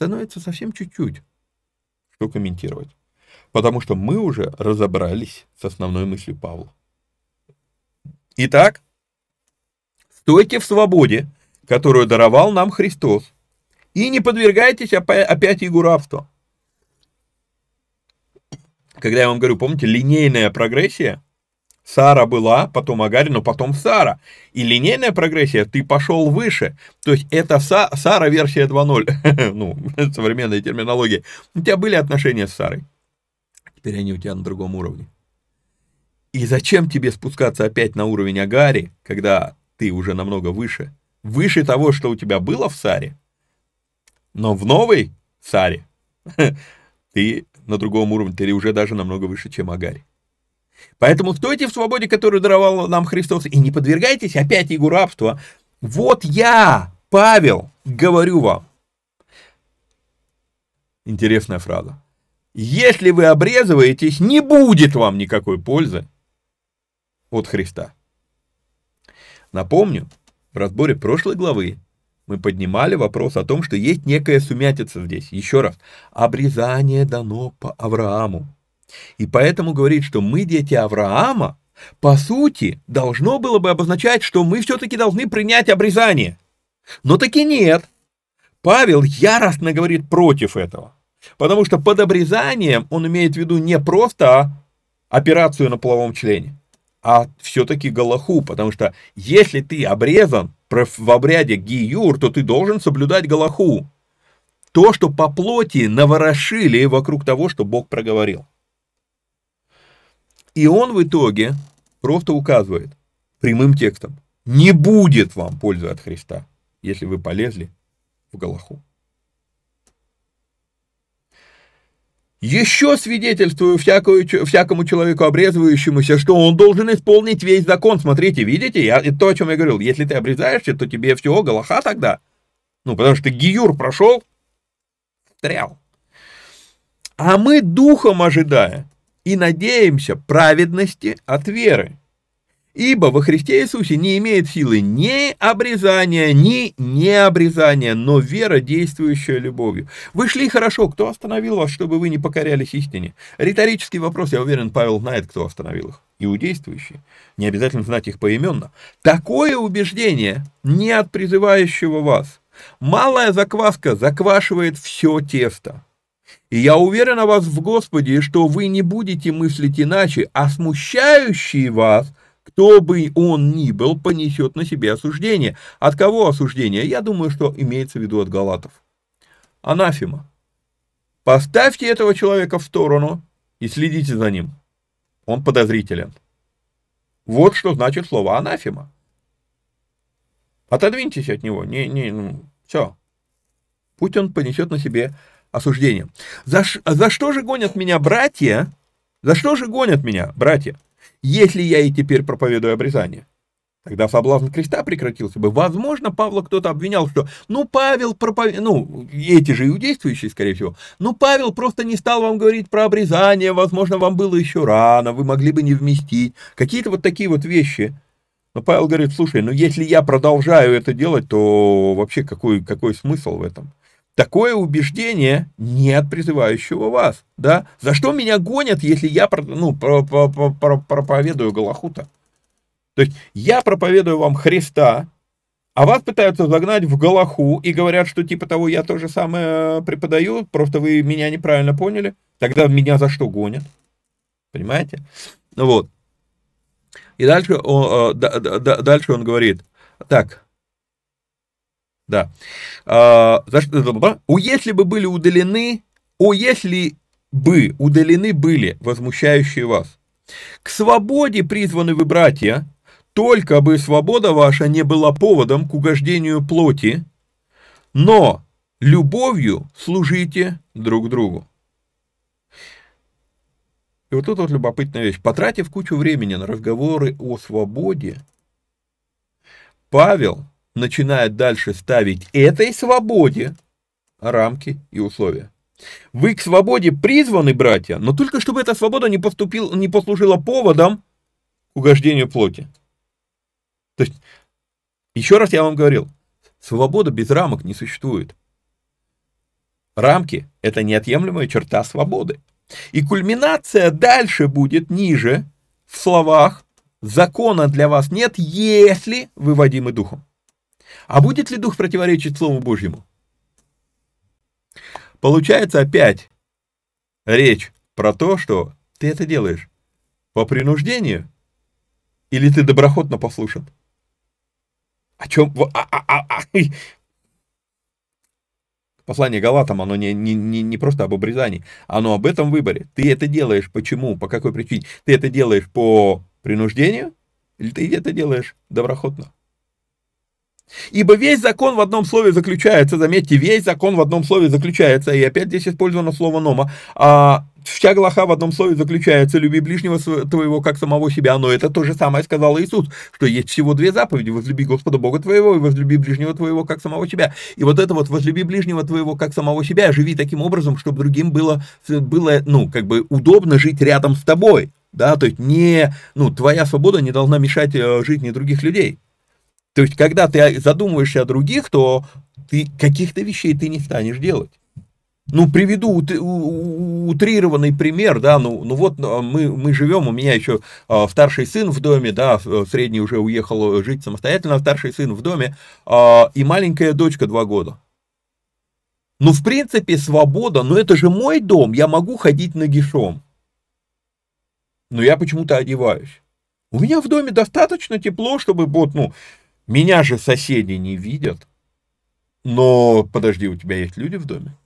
становится совсем чуть-чуть, что комментировать. Потому что мы уже разобрались с основной мыслью Павла. Итак, стойте в свободе, которую даровал нам Христос, и не подвергайтесь опять его рабству. Когда я вам говорю, помните, линейная прогрессия – Сара была, потом Агарь, но потом Сара. И линейная прогрессия, ты пошел выше. То есть это Са, Сара версия 2.0. ну, современная терминология. У тебя были отношения с Сарой. Теперь они у тебя на другом уровне. И зачем тебе спускаться опять на уровень Агари, когда ты уже намного выше? Выше того, что у тебя было в Саре. Но в новой Саре ты на другом уровне, ты уже даже намного выше, чем Агари. Поэтому стойте в свободе, которую даровал нам Христос, и не подвергайтесь опять его рабству. Вот я, Павел, говорю вам. Интересная фраза. Если вы обрезываетесь, не будет вам никакой пользы от Христа. Напомню, в разборе прошлой главы мы поднимали вопрос о том, что есть некая сумятица здесь. Еще раз, обрезание дано по Аврааму. И поэтому говорит, что мы дети Авраама, по сути, должно было бы обозначать, что мы все-таки должны принять обрезание. Но таки нет. Павел яростно говорит против этого. Потому что под обрезанием он имеет в виду не просто операцию на половом члене, а все-таки галаху, потому что если ты обрезан в обряде гиюр, то ты должен соблюдать галаху. То, что по плоти наворошили вокруг того, что Бог проговорил. И он в итоге просто указывает прямым текстом, не будет вам пользы от Христа, если вы полезли в Галаху. Еще свидетельствую всякую, всякому человеку обрезывающемуся, что он должен исполнить весь закон. Смотрите, видите, я, это то, о чем я говорил. Если ты обрезаешься, то тебе все, Галаха тогда. Ну, потому что Гиюр прошел, стрял. А мы духом ожидая, и надеемся праведности от веры. Ибо во Христе Иисусе не имеет силы ни обрезания, ни необрезания, но вера, действующая любовью. Вы шли хорошо, кто остановил вас, чтобы вы не покорялись истине? Риторический вопрос, я уверен, Павел знает, кто остановил их. Иудействующие. Не обязательно знать их поименно. Такое убеждение не от призывающего вас. Малая закваска заквашивает все тесто. И я уверен вас в Господе, что вы не будете мыслить иначе, а смущающий вас, кто бы он ни был, понесет на себе осуждение. От кого осуждение? Я думаю, что имеется в виду от галатов. Анафима. Поставьте этого человека в сторону и следите за ним. он подозрителен. Вот что значит слово анафема. Отодвиньтесь от него. Не, не, ну, все. Пусть он понесет на себе осуждение. За, за что же гонят меня братья? За что же гонят меня братья, если я и теперь проповедую обрезание? Тогда соблазн креста прекратился бы. Возможно, Павла кто-то обвинял, что, ну, Павел проповед... ну, эти же иудействующие, скорее всего, ну, Павел просто не стал вам говорить про обрезание, возможно, вам было еще рано, вы могли бы не вместить. Какие-то вот такие вот вещи. Но Павел говорит, слушай, ну, если я продолжаю это делать, то вообще какой, какой смысл в этом? Такое убеждение не от призывающего вас, да? За что меня гонят, если я, ну, проповедую Галахута? То есть я проповедую вам Христа, а вас пытаются загнать в Галаху и говорят, что типа того я то же самое преподаю, просто вы меня неправильно поняли. Тогда меня за что гонят? Понимаете? Ну вот. И дальше он, э, дальше он говорит, так, да, а, о, если бы были удалены, о, если бы удалены были возмущающие вас. К свободе призваны вы, братья, только бы свобода ваша не была поводом к угождению плоти, но любовью служите друг другу. И вот тут вот любопытная вещь. Потратив кучу времени на разговоры о свободе, Павел начинает дальше ставить этой свободе рамки и условия. Вы к свободе призваны, братья, но только чтобы эта свобода не, поступил, не послужила поводом к угождению плоти. То есть, еще раз я вам говорил, свобода без рамок не существует. Рамки – это неотъемлемая черта свободы. И кульминация дальше будет ниже, в словах «закона для вас нет, если выводимы духом». А будет ли дух противоречить Слову Божьему? Получается опять речь про то, что ты это делаешь по принуждению или ты доброхотно послушан? О чем... А, а, а, а. Послание Галатам, оно не, не, не, не просто об обрезании, оно об этом выборе. Ты это делаешь почему, по какой причине? Ты это делаешь по принуждению или ты это делаешь доброхотно? Ибо весь закон в одном слове заключается, заметьте, весь закон в одном слове заключается, и опять здесь использовано слово «нома», а вся глаха в одном слове заключается, люби ближнего твоего, как самого себя, но это то же самое сказал Иисус, что есть всего две заповеди, возлюби Господа Бога твоего и возлюби ближнего твоего, как самого себя. И вот это вот возлюби ближнего твоего, как самого себя, живи таким образом, чтобы другим было, было ну, как бы удобно жить рядом с тобой, да, то есть не, ну, твоя свобода не должна мешать э, жизни других людей. То есть, когда ты задумываешься о других, то ты каких-то вещей ты не станешь делать. Ну, приведу утрированный пример, да, ну, ну вот а, мы, мы живем, у меня еще а, старший сын в доме, да, средний уже уехал жить самостоятельно, старший сын в доме, а, и маленькая дочка два года. Ну, в принципе, свобода, но это же мой дом, я могу ходить нагишом. Но я почему-то одеваюсь. У меня в доме достаточно тепло, чтобы вот, ну, меня же соседи не видят. Но подожди, у тебя есть люди в доме?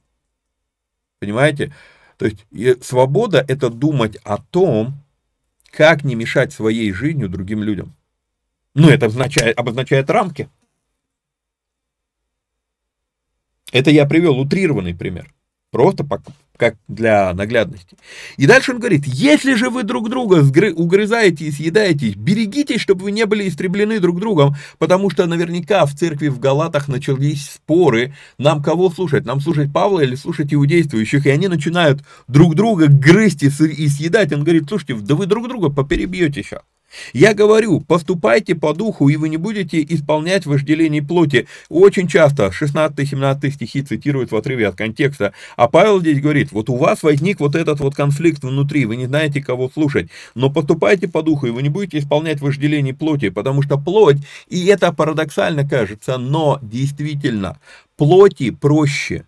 Понимаете? То есть свобода – это думать о том, как не мешать своей жизнью другим людям. Ну, это обозначает, обозначает рамки. Это я привел утрированный пример. Просто как для наглядности. И дальше он говорит, если же вы друг друга угрызаете и съедаетесь, берегитесь, чтобы вы не были истреблены друг другом, потому что наверняка в церкви в Галатах начались споры, нам кого слушать, нам слушать Павла или слушать иудействующих, и они начинают друг друга грызть и съедать. Он говорит, слушайте, да вы друг друга поперебьете сейчас. Я говорю, поступайте по духу, и вы не будете исполнять вожделение плоти. Очень часто 16-17 стихи цитируют в отрыве от контекста, а Павел здесь говорит, вот у вас возник вот этот вот конфликт внутри, вы не знаете, кого слушать, но поступайте по духу, и вы не будете исполнять вожделение плоти, потому что плоть, и это парадоксально кажется, но действительно, плоти проще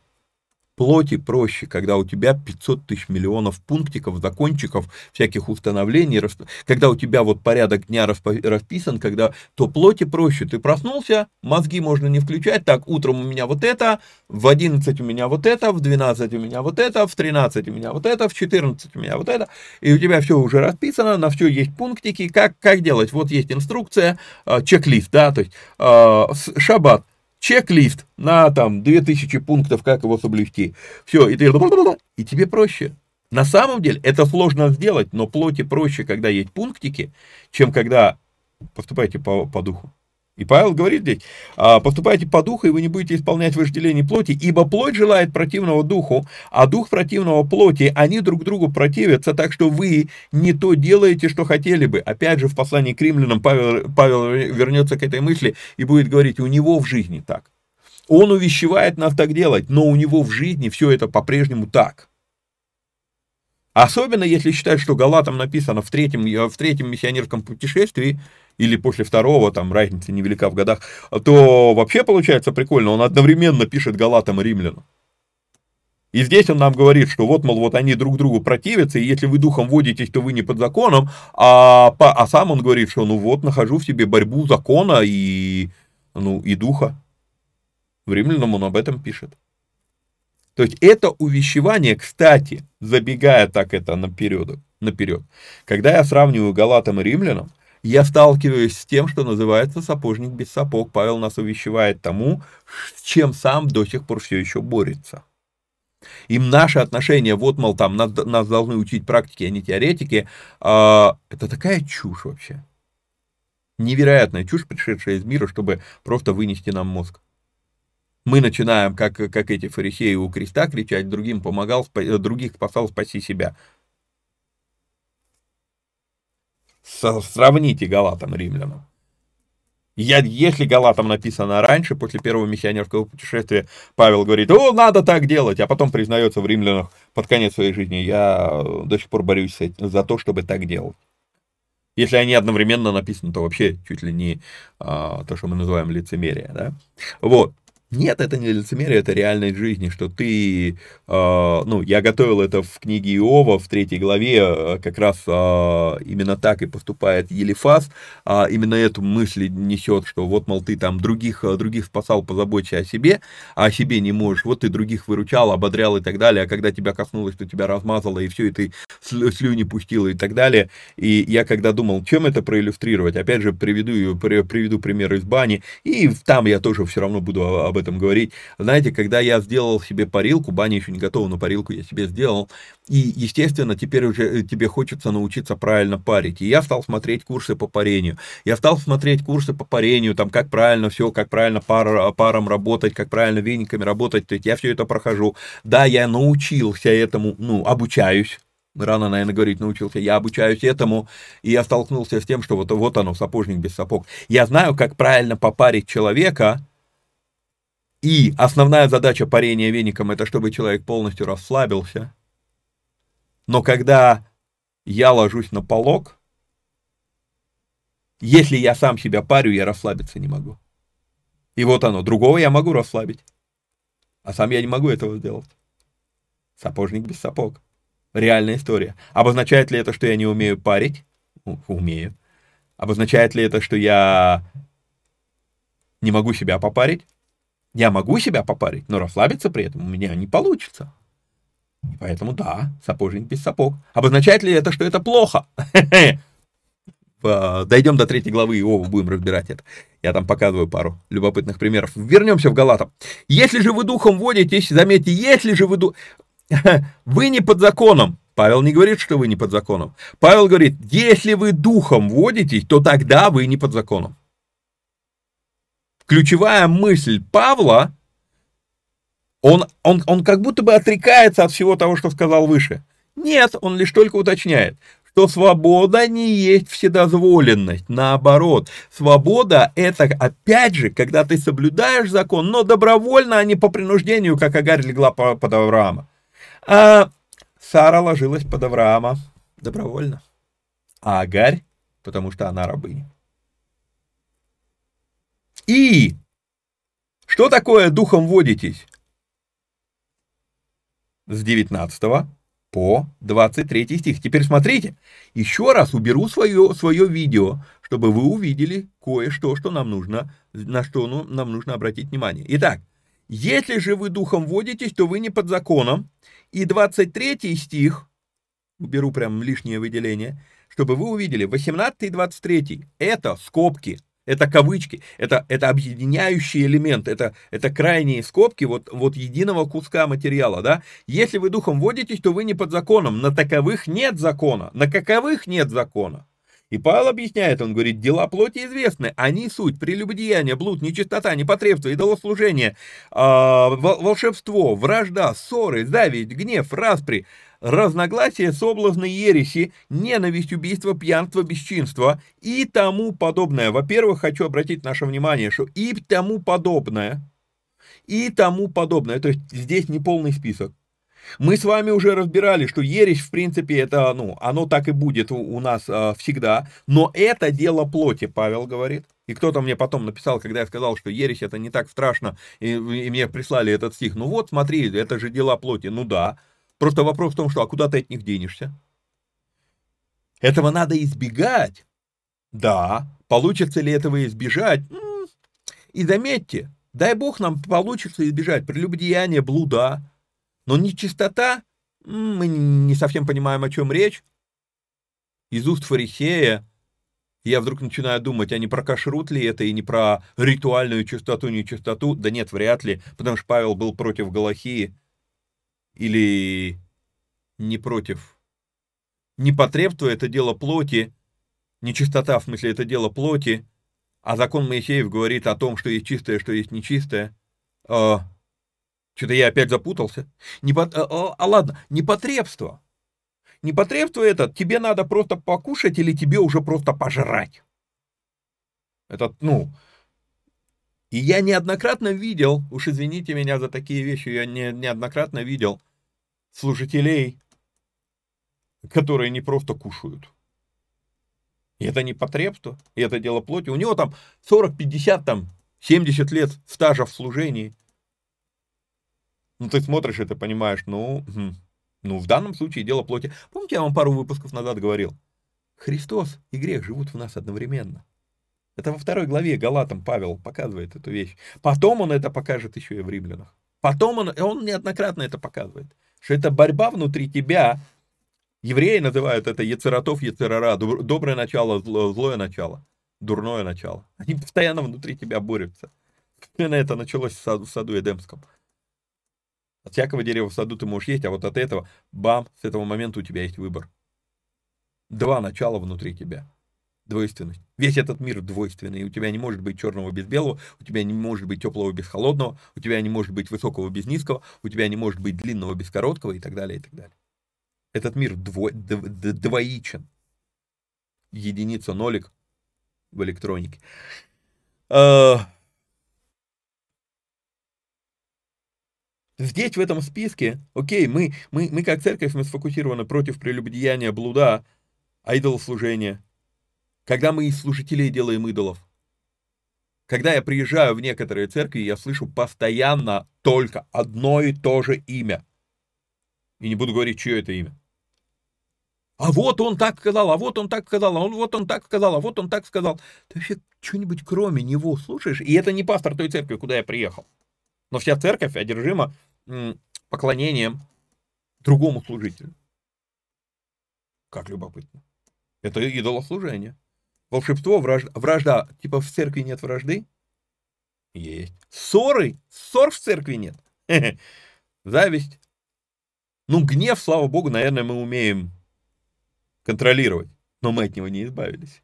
плоти проще, когда у тебя 500 тысяч миллионов пунктиков, закончиков, всяких установлений, когда у тебя вот порядок дня расписан, когда то плоти проще. Ты проснулся, мозги можно не включать, так, утром у меня вот это, в 11 у меня вот это, в 12 у меня вот это, в 13 у меня вот это, в 14 у меня вот это, и у тебя все уже расписано, на все есть пунктики, как, как делать, вот есть инструкция, а, чек-лист, да, то есть а, шаббат, чек-лист на там 2000 пунктов, как его соблюсти. Все, и ты и тебе проще. На самом деле это сложно сделать, но плоти проще, когда есть пунктики, чем когда поступаете по, по духу. И Павел говорит здесь, «А, поступайте по духу, и вы не будете исполнять вожделение плоти, ибо плоть желает противного духу, а дух противного плоти, они друг другу противятся, так что вы не то делаете, что хотели бы. Опять же, в послании к римлянам Павел, Павел вернется к этой мысли и будет говорить, у него в жизни так. Он увещевает нас так делать, но у него в жизни все это по-прежнему так. Особенно если считать, что Галатам написано в третьем, в третьем миссионерском путешествии, или после второго, там разница невелика в годах, то вообще получается прикольно, он одновременно пишет Галатам и Римлянам. И здесь он нам говорит, что вот, мол, вот они друг другу противятся, и если вы духом водитесь, то вы не под законом, а, а сам он говорит, что ну вот, нахожу в себе борьбу закона и, ну, и духа. В римлянам он об этом пишет. То есть это увещевание, кстати, забегая так это наперед, наперед, когда я сравниваю Галатам и Римлянам, я сталкиваюсь с тем, что называется сапожник без сапог. Павел нас увещевает тому, с чем сам до сих пор все еще борется. Им наше отношение, вот, мол, там, нас, нас должны учить практики, а не теоретики, э, это такая чушь вообще. Невероятная чушь, пришедшая из мира, чтобы просто вынести нам мозг мы начинаем, как, как эти фарисеи у креста, кричать, другим помогал, других спасал, спаси себя. Сравните Галатам римлянам. Я, если Галатам написано раньше, после первого миссионерского путешествия, Павел говорит, о, надо так делать, а потом признается в римлянах под конец своей жизни, я до сих пор борюсь за то, чтобы так делать. Если они одновременно написаны, то вообще чуть ли не а, то, что мы называем лицемерие. Да? Вот. Нет, это не лицемерие, это реальность жизни, что ты, э, ну, я готовил это в книге Иова, в третьей главе, э, как раз э, именно так и поступает Елифас, э, именно эту мысль несет, что вот, мол, ты там других, других спасал, позаботься о себе, а о себе не можешь, вот ты других выручал, ободрял и так далее, а когда тебя коснулось, то тебя размазало, и все, и ты слюни пустил и так далее, и я когда думал, чем это проиллюстрировать, опять же, приведу, приведу пример из бани, и там я тоже все равно буду об об этом говорить. Знаете, когда я сделал себе парилку, баня еще не готова, но парилку я себе сделал, и, естественно, теперь уже э, тебе хочется научиться правильно парить. И я стал смотреть курсы по парению. Я стал смотреть курсы по парению, там, как правильно все, как правильно пар, паром работать, как правильно вениками работать. То есть я все это прохожу. Да, я научился этому, ну, обучаюсь, рано, наверное, говорить научился, я обучаюсь этому, и я столкнулся с тем, что вот, вот оно, сапожник без сапог. Я знаю, как правильно попарить человека, и основная задача парения веником это чтобы человек полностью расслабился. Но когда я ложусь на полок, если я сам себя парю, я расслабиться не могу. И вот оно, другого я могу расслабить, а сам я не могу этого сделать. Сапожник без сапог. Реальная история. Обозначает ли это, что я не умею парить? Умею. Обозначает ли это, что я не могу себя попарить? Я могу себя попарить, но расслабиться при этом у меня не получится. И поэтому да, сапожник без сапог. Обозначает ли это, что это плохо? Дойдем до третьей главы Иова, будем разбирать это. Я там показываю пару любопытных примеров. Вернемся в Галатам. Если же вы духом водитесь, заметьте, если же вы... Ду... Вы не под законом. Павел не говорит, что вы не под законом. Павел говорит, если вы духом водитесь, то тогда вы не под законом ключевая мысль Павла, он, он, он как будто бы отрекается от всего того, что сказал выше. Нет, он лишь только уточняет, что свобода не есть вседозволенность. Наоборот, свобода это, опять же, когда ты соблюдаешь закон, но добровольно, а не по принуждению, как Агарь легла под Авраама. А Сара ложилась под Авраама добровольно. А Агарь, потому что она рабыня. И что такое духом водитесь? с 19 по 23 стих. Теперь смотрите, еще раз уберу свое, свое видео, чтобы вы увидели кое-что, что нам нужно, на что ну, нам нужно обратить внимание. Итак, если же вы духом водитесь, то вы не под законом. И 23 стих, уберу прям лишнее выделение, чтобы вы увидели, 18 и 23, это скобки, это кавычки, это, это объединяющий элемент, это, это крайние скобки вот, вот единого куска материала, да. Если вы духом водитесь, то вы не под законом, на таковых нет закона, на каковых нет закона. И Павел объясняет, он говорит, дела плоти известны, они суть, прелюбодеяние, блуд, нечистота, непотребство, идолослужение, э, волшебство, вражда, ссоры, зависть, гнев, распри, разногласия, соблазны, ереси, ненависть, убийство, пьянство, бесчинство и тому подобное. Во-первых, хочу обратить наше внимание, что и тому подобное, и тому подобное, то есть здесь не полный список. Мы с вами уже разбирали, что ересь, в принципе, это, ну, оно так и будет у нас э, всегда, но это дело плоти, Павел говорит. И кто-то мне потом написал, когда я сказал, что ересь это не так страшно, и, и мне прислали этот стих. Ну вот, смотри, это же дела плоти. Ну да, Просто вопрос в том, что а куда ты от них денешься? Этого надо избегать. Да, получится ли этого избежать? И заметьте, дай бог нам получится избежать прелюбодеяния, блуда, но нечистота, мы не совсем понимаем, о чем речь. Из уст фарисея я вдруг начинаю думать, а не про кашрут ли это и не про ритуальную чистоту, нечистоту? Да нет, вряд ли, потому что Павел был против Галахии или не против. Непотребство – это дело плоти, нечистота, в смысле, это дело плоти, а закон Моисеев говорит о том, что есть чистое, что есть нечистое. А, Что-то я опять запутался. Непот... А, а, а ладно, непотребство. Непотребство это, тебе надо просто покушать или тебе уже просто пожрать. Это, ну, и я неоднократно видел, уж извините меня за такие вещи, я не, неоднократно видел служителей, которые не просто кушают. И это не потребство, и это дело плоти. У него там 40, 50, там 70 лет стажа в служении. Ну, ты смотришь это, понимаешь, ну, ну, в данном случае дело плоти. Помните, я вам пару выпусков назад говорил? Христос и грех живут в нас одновременно. Это во второй главе Галатам Павел показывает эту вещь. Потом он это покажет еще и в римлянах. Потом он, он неоднократно это показывает. Что это борьба внутри тебя. Евреи называют это яцератов, яцерара. Доброе начало, злое начало. Дурное начало. Они постоянно внутри тебя борются. Именно это началось в саду, в саду Эдемском. От всякого дерева в саду ты можешь есть, а вот от этого, бам, с этого момента у тебя есть выбор. Два начала внутри тебя двойственность. Весь этот мир двойственный. У тебя не может быть черного без белого, у тебя не может быть теплого без холодного, у тебя не может быть высокого без низкого, у тебя не может быть длинного без короткого и так далее, и так далее. Этот мир дво, дв, двоичен. Единица, нолик в электронике. А... Здесь, в этом списке, окей, мы, мы, мы как церковь, мы сфокусированы против прелюбодеяния, блуда, идолослужения, когда мы из служителей делаем идолов. Когда я приезжаю в некоторые церкви, я слышу постоянно только одно и то же имя. И не буду говорить, чье это имя. А вот он так сказал, а вот он так сказал, а он, вот он так сказал, а вот он так сказал. Ты вообще что-нибудь кроме него слушаешь? И это не пастор той церкви, куда я приехал. Но вся церковь одержима поклонением другому служителю. Как любопытно. Это идолослужение. Волшебство, вражда, вражда. Типа в церкви нет вражды? Есть. Ссоры? Ссор в церкви нет. Зависть. Ну, гнев, слава богу, наверное, мы умеем контролировать. Но мы от него не избавились.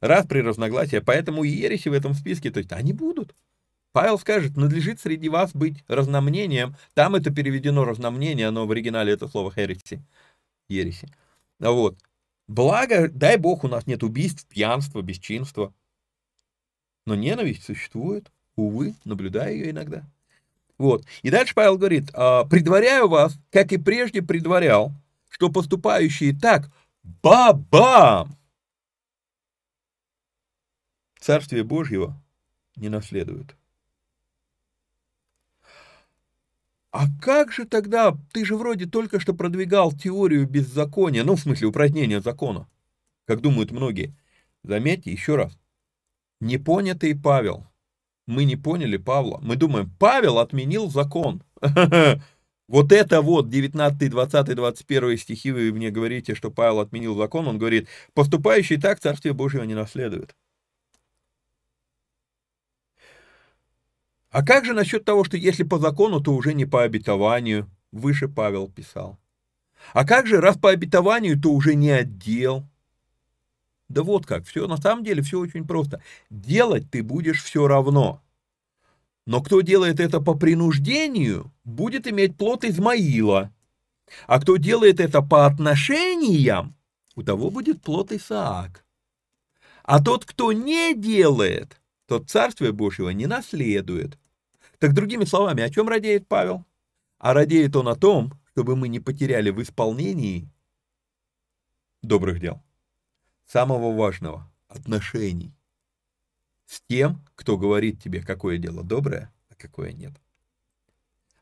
Раз при разногласия, поэтому и ереси в этом списке, то есть они будут. Павел скажет, надлежит среди вас быть разномнением. Там это переведено разномнение, но в оригинале это слово хереси. Ереси. Вот. Благо, дай бог, у нас нет убийств, пьянства, бесчинства. Но ненависть существует, увы, наблюдаю ее иногда. Вот. И дальше Павел говорит, «А, предваряю вас, как и прежде предварял, что поступающие так, бабам, Царствие Божьего не наследуют. А как же тогда, ты же вроде только что продвигал теорию беззакония, ну, в смысле, упразднения закона, как думают многие. Заметьте еще раз, непонятый Павел. Мы не поняли Павла. Мы думаем, Павел отменил закон. Вот это вот 19, 20, 21 стихи вы мне говорите, что Павел отменил закон. Он говорит, поступающий так Царствие Божьего не наследует. А как же насчет того, что если по закону, то уже не по обетованию? Выше Павел писал. А как же, раз по обетованию, то уже не отдел? Да вот как, все на самом деле все очень просто. Делать ты будешь все равно. Но кто делает это по принуждению, будет иметь плод Измаила. А кто делает это по отношениям, у того будет плод Исаак. А тот, кто не делает, тот Царствие Божьего не наследует. Так другими словами, о чем радеет Павел? А радеет он о том, чтобы мы не потеряли в исполнении добрых дел. Самого важного – отношений с тем, кто говорит тебе, какое дело доброе, а какое нет.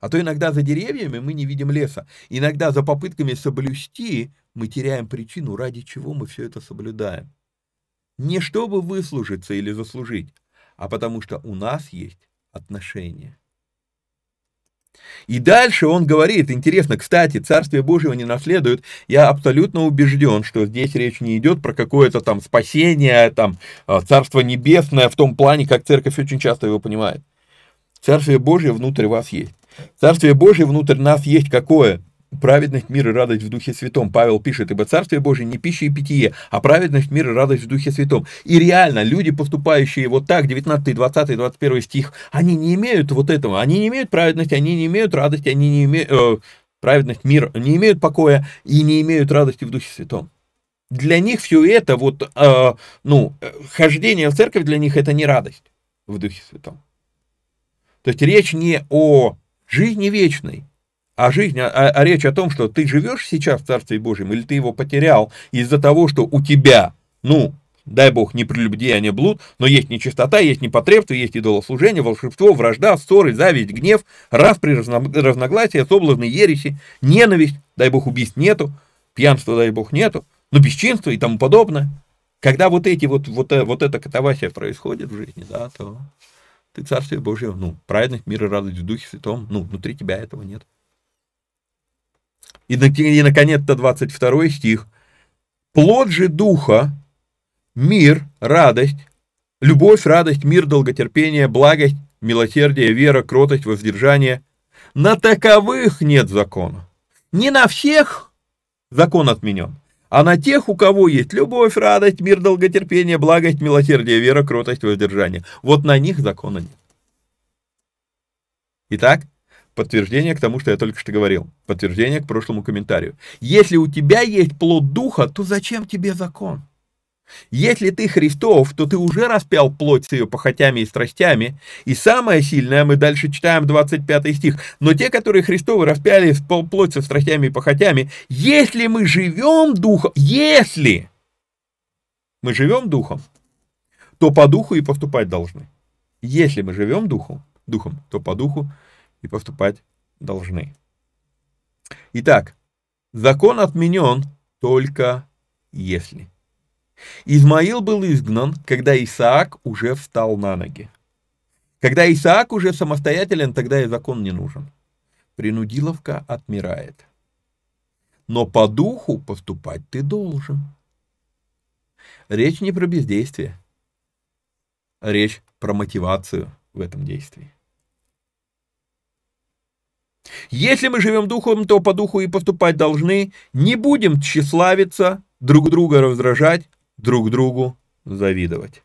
А то иногда за деревьями мы не видим леса. Иногда за попытками соблюсти мы теряем причину, ради чего мы все это соблюдаем. Не чтобы выслужиться или заслужить, а потому что у нас есть отношения. И дальше он говорит, интересно, кстати, Царствие Божьего не наследует. Я абсолютно убежден, что здесь речь не идет про какое-то там спасение, там, а, Царство Небесное в том плане, как церковь очень часто его понимает. Царствие Божье внутрь вас есть. Царствие Божье внутрь нас есть какое? Праведность, мир и радость в Духе Святом. Павел пишет, ибо Царствие Божие не пища и питье, а праведность, мир и радость в Духе Святом. И реально, люди, поступающие вот так, 19, 20, 21 стих, они не имеют вот этого, они не имеют праведности, они не имеют радости, они не имеют, э, праведность, мир, не имеют покоя и не имеют радости в Духе Святом. Для них все это, вот, э, ну, хождение в церковь для них это не радость в Духе Святом. То есть речь не о жизни вечной, а жизнь, а, а речь о том, что ты живешь сейчас в Царстве Божьем, или ты его потерял из-за того, что у тебя, ну, дай бог, не прелюбодеяние, блуд, но есть нечистота, есть непотребство, есть идолослужение, волшебство, вражда, ссоры, зависть, гнев, распри, разногласия, соблазны, ереси, ненависть, дай бог, убийств нету, пьянства, дай бог, нету, но бесчинство и тому подобное. Когда вот эти вот, вот, э, вот эта катавасия происходит в жизни, да, то ты Царствие Божье, ну, праведность, мир и радость в Духе Святом, ну, внутри тебя этого нет. И, и наконец-то 22 стих. Плод же духа, мир, радость, любовь, радость, мир, долготерпение, благость, милосердие, вера, кротость, воздержание. На таковых нет закона. Не на всех закон отменен, а на тех, у кого есть любовь, радость, мир, долготерпение, благость, милосердие, вера, кротость, воздержание. Вот на них закона нет. Итак, Подтверждение к тому, что я только что говорил. Подтверждение к прошлому комментарию. Если у тебя есть плод духа, то зачем тебе закон? Если ты Христов, то ты уже распял плоть с ее похотями и страстями. И самое сильное, мы дальше читаем 25 стих, но те, которые Христовы распяли плоть со страстями и похотями, если мы живем духом, если мы живем духом, то по духу и поступать должны. Если мы живем духом, духом, то по духу и поступать должны. Итак, закон отменен только если. Измаил был изгнан, когда Исаак уже встал на ноги. Когда Исаак уже самостоятелен, тогда и закон не нужен. Принудиловка отмирает. Но по духу поступать ты должен. Речь не про бездействие. Речь про мотивацию в этом действии. Если мы живем духом, то по духу и поступать должны. Не будем тщеславиться, друг друга раздражать, друг другу завидовать.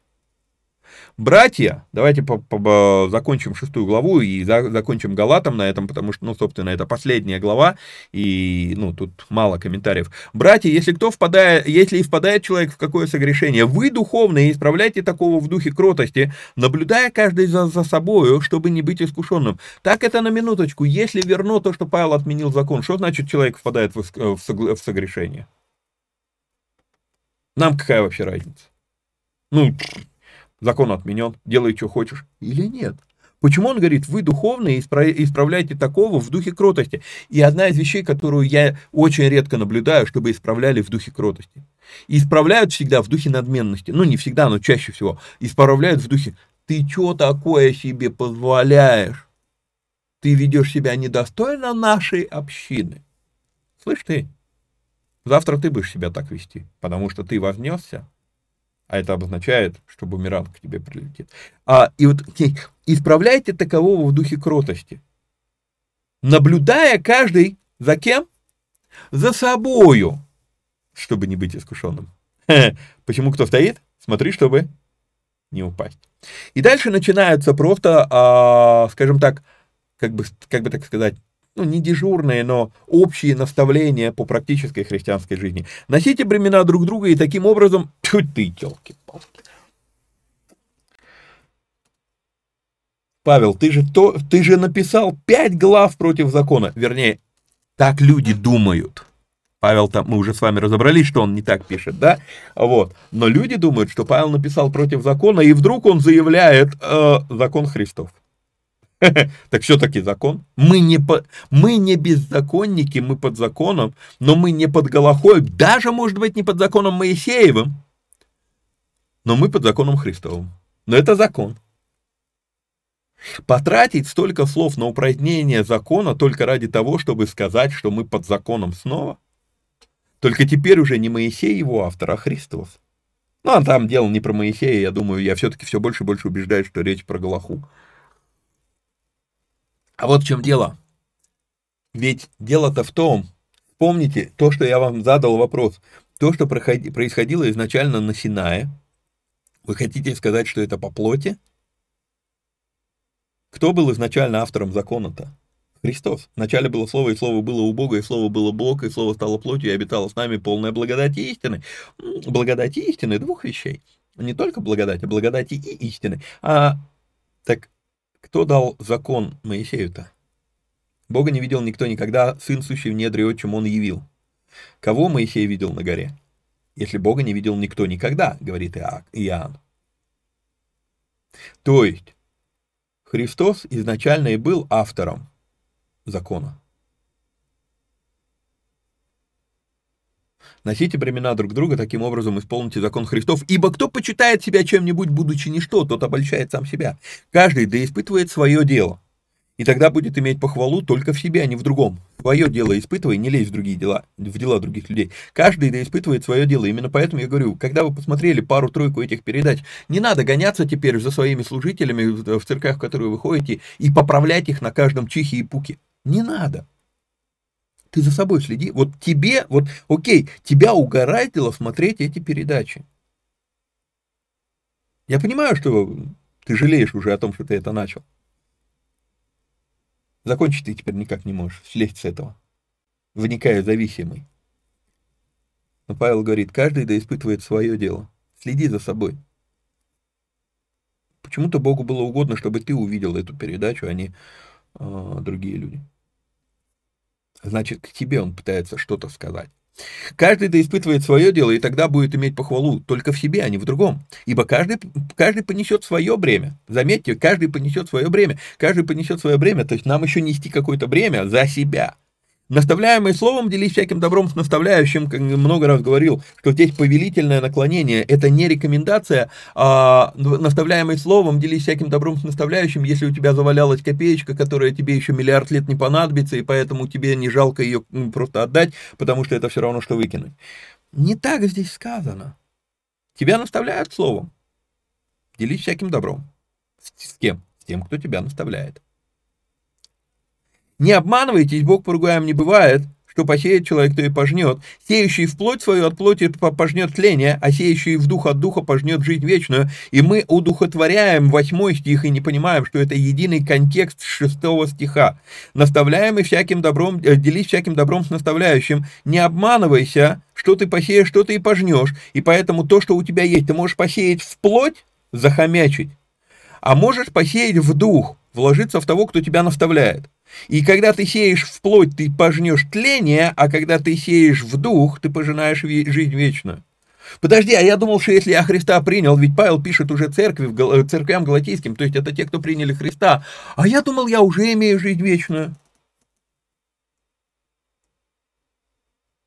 Братья, давайте по -по закончим шестую главу и за закончим Галатом на этом, потому что, ну, собственно, это последняя глава, и, ну, тут мало комментариев. Братья, если кто впадает, если и впадает человек в какое согрешение, вы духовные исправляйте такого в духе кротости, наблюдая каждый за, за собою, чтобы не быть искушенным. Так это на минуточку. Если верно то, что Павел отменил закон, что значит человек впадает в, в, в согрешение? Нам какая вообще разница? Ну, закон отменен, делай, что хочешь, или нет. Почему он говорит, вы духовные, исправляйте такого в духе кротости? И одна из вещей, которую я очень редко наблюдаю, чтобы исправляли в духе кротости. Исправляют всегда в духе надменности. Ну, не всегда, но чаще всего. Исправляют в духе, ты что такое себе позволяешь? Ты ведешь себя недостойно нашей общины. Слышь ты, завтра ты будешь себя так вести, потому что ты вознесся, а это обозначает, что бумеранг к тебе прилетит. А, и вот исправляйте такового в духе кротости, наблюдая каждый за кем? За собою, чтобы не быть искушенным. Почему кто стоит? Смотри, чтобы не упасть. И дальше начинаются просто, а, скажем так, как бы, как бы так сказать, ну, не дежурные, но общие наставления по практической христианской жизни. Носите бремена друг друга и таким образом... Тьфу ты, телки-палки. Павел, ты же, то, ты же написал пять глав против закона. Вернее, так люди думают. Павел там, мы уже с вами разобрались, что он не так пишет, да? Вот. Но люди думают, что Павел написал против закона, и вдруг он заявляет э, закон Христов. Так все-таки закон. Мы не, по, мы не беззаконники, мы под законом, но мы не под Голохой, даже, может быть, не под законом Моисеевым, но мы под законом Христовым. Но это закон. Потратить столько слов на упразднение закона только ради того, чтобы сказать, что мы под законом снова. Только теперь уже не Моисей его автор, а Христос. Ну, а там дело не про Моисея, я думаю, я все-таки все больше и больше убеждаюсь, что речь про Галаху. А вот в чем дело. Ведь дело-то в том, помните то, что я вам задал вопрос, то, что происходило изначально на Синае, вы хотите сказать, что это по плоти? Кто был изначально автором закона-то? Христос. Вначале было Слово, и Слово было у Бога, и Слово было Бог, и Слово стало плотью, и обитало с нами полная благодати и истины. Благодати и истины двух вещей. Не только благодати, а благодати и истины. А так кто дал закон Моисею-то? Бога не видел никто никогда, сын сущий в недре отчим он явил. Кого Моисей видел на горе? Если Бога не видел никто никогда, говорит Иоанн. То есть, Христос изначально и был автором закона. Носите бремена друг друга, таким образом исполните закон Христов. Ибо кто почитает себя чем-нибудь, будучи ничто, тот обольщает сам себя. Каждый да испытывает свое дело. И тогда будет иметь похвалу только в себе, а не в другом. Свое дело испытывай, не лезь в другие дела, в дела других людей. Каждый да испытывает свое дело. Именно поэтому я говорю, когда вы посмотрели пару-тройку этих передач, не надо гоняться теперь за своими служителями в церквях, в которые вы ходите, и поправлять их на каждом чихе и пуке. Не надо. Ты за собой следи. Вот тебе, вот, окей, тебя угораздило смотреть эти передачи. Я понимаю, что ты жалеешь уже о том, что ты это начал. Закончить ты теперь никак не можешь, слезть с этого, вникая зависимый. Но Павел говорит, каждый да испытывает свое дело. Следи за собой. Почему-то Богу было угодно, чтобы ты увидел эту передачу, а не э, другие люди. Значит, к тебе он пытается что-то сказать. Каждый да испытывает свое дело, и тогда будет иметь похвалу только в себе, а не в другом. Ибо каждый, каждый понесет свое бремя. Заметьте, каждый понесет свое бремя. Каждый понесет свое бремя, то есть нам еще нести какое-то бремя за себя. Наставляемый словом делись всяким добром с наставляющим, как много раз говорил, что здесь повелительное наклонение, это не рекомендация, а наставляемый словом делись всяким добром с наставляющим, если у тебя завалялась копеечка, которая тебе еще миллиард лет не понадобится, и поэтому тебе не жалко ее просто отдать, потому что это все равно, что выкинуть. Не так здесь сказано. Тебя наставляют словом. Делись всяким добром. С кем? С тем, кто тебя наставляет. Не обманывайтесь, Бог поругаем не бывает, что посеет человек, то и пожнет. Сеющий в плоть свою от плоти пожнет тление, а сеющий в дух от духа пожнет жизнь вечную. И мы удухотворяем восьмой стих и не понимаем, что это единый контекст шестого стиха. Наставляем и всяким добром, э, делись всяким добром с наставляющим. Не обманывайся, что ты посеешь, что ты и пожнешь. И поэтому то, что у тебя есть, ты можешь посеять в плоть, захомячить, а можешь посеять в дух, вложиться в того, кто тебя наставляет. И когда ты сеешь в плоть, ты пожнешь тление, а когда ты сеешь в дух, ты пожинаешь жизнь вечную. Подожди, а я думал, что если я Христа принял, ведь Павел пишет уже церкви, церквям галатийским, то есть это те, кто приняли Христа. А я думал, я уже имею жизнь вечную.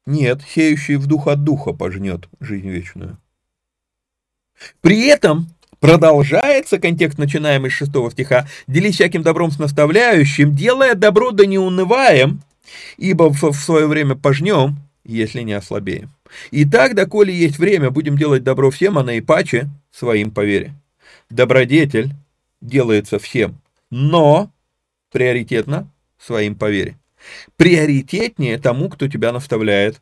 Нет, сеющий в дух от духа пожнет жизнь вечную. При этом продолжается контекст, начинаемый с шестого стиха, «Делись всяким добром с наставляющим, делая добро да не унываем, ибо в, свое время пожнем, если не ослабеем. И так, доколе есть время, будем делать добро всем, а наипаче своим по вере. Добродетель делается всем, но приоритетно своим по вере. Приоритетнее тому, кто тебя наставляет,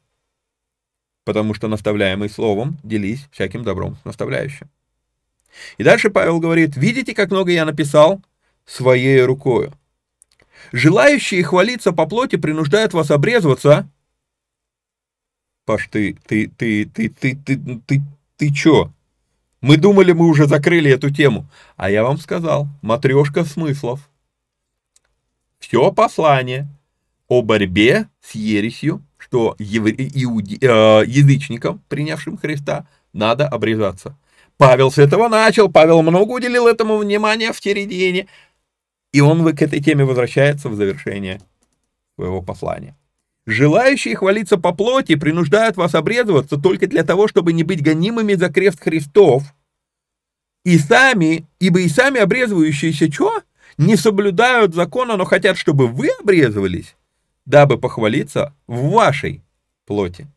потому что наставляемый словом делись всяким добром наставляющим. И дальше Павел говорит, видите, как много я написал своей рукою. Желающие хвалиться по плоти принуждают вас обрезываться. Паш, ты, ты, ты, ты, ты, ты, ты, ты, ты чё? Мы думали, мы уже закрыли эту тему. А я вам сказал, матрешка смыслов. Все послание о борьбе с ересью, что иуди, э, язычникам, принявшим Христа, надо обрезаться. Павел с этого начал, Павел много уделил этому внимания в середине, и он к этой теме возвращается в завершение своего послания. Желающие хвалиться по плоти принуждают вас обрезываться только для того, чтобы не быть гонимыми за крест Христов. И сами, ибо и сами обрезывающиеся что? Не соблюдают закона, но хотят, чтобы вы обрезывались, дабы похвалиться в вашей плоти.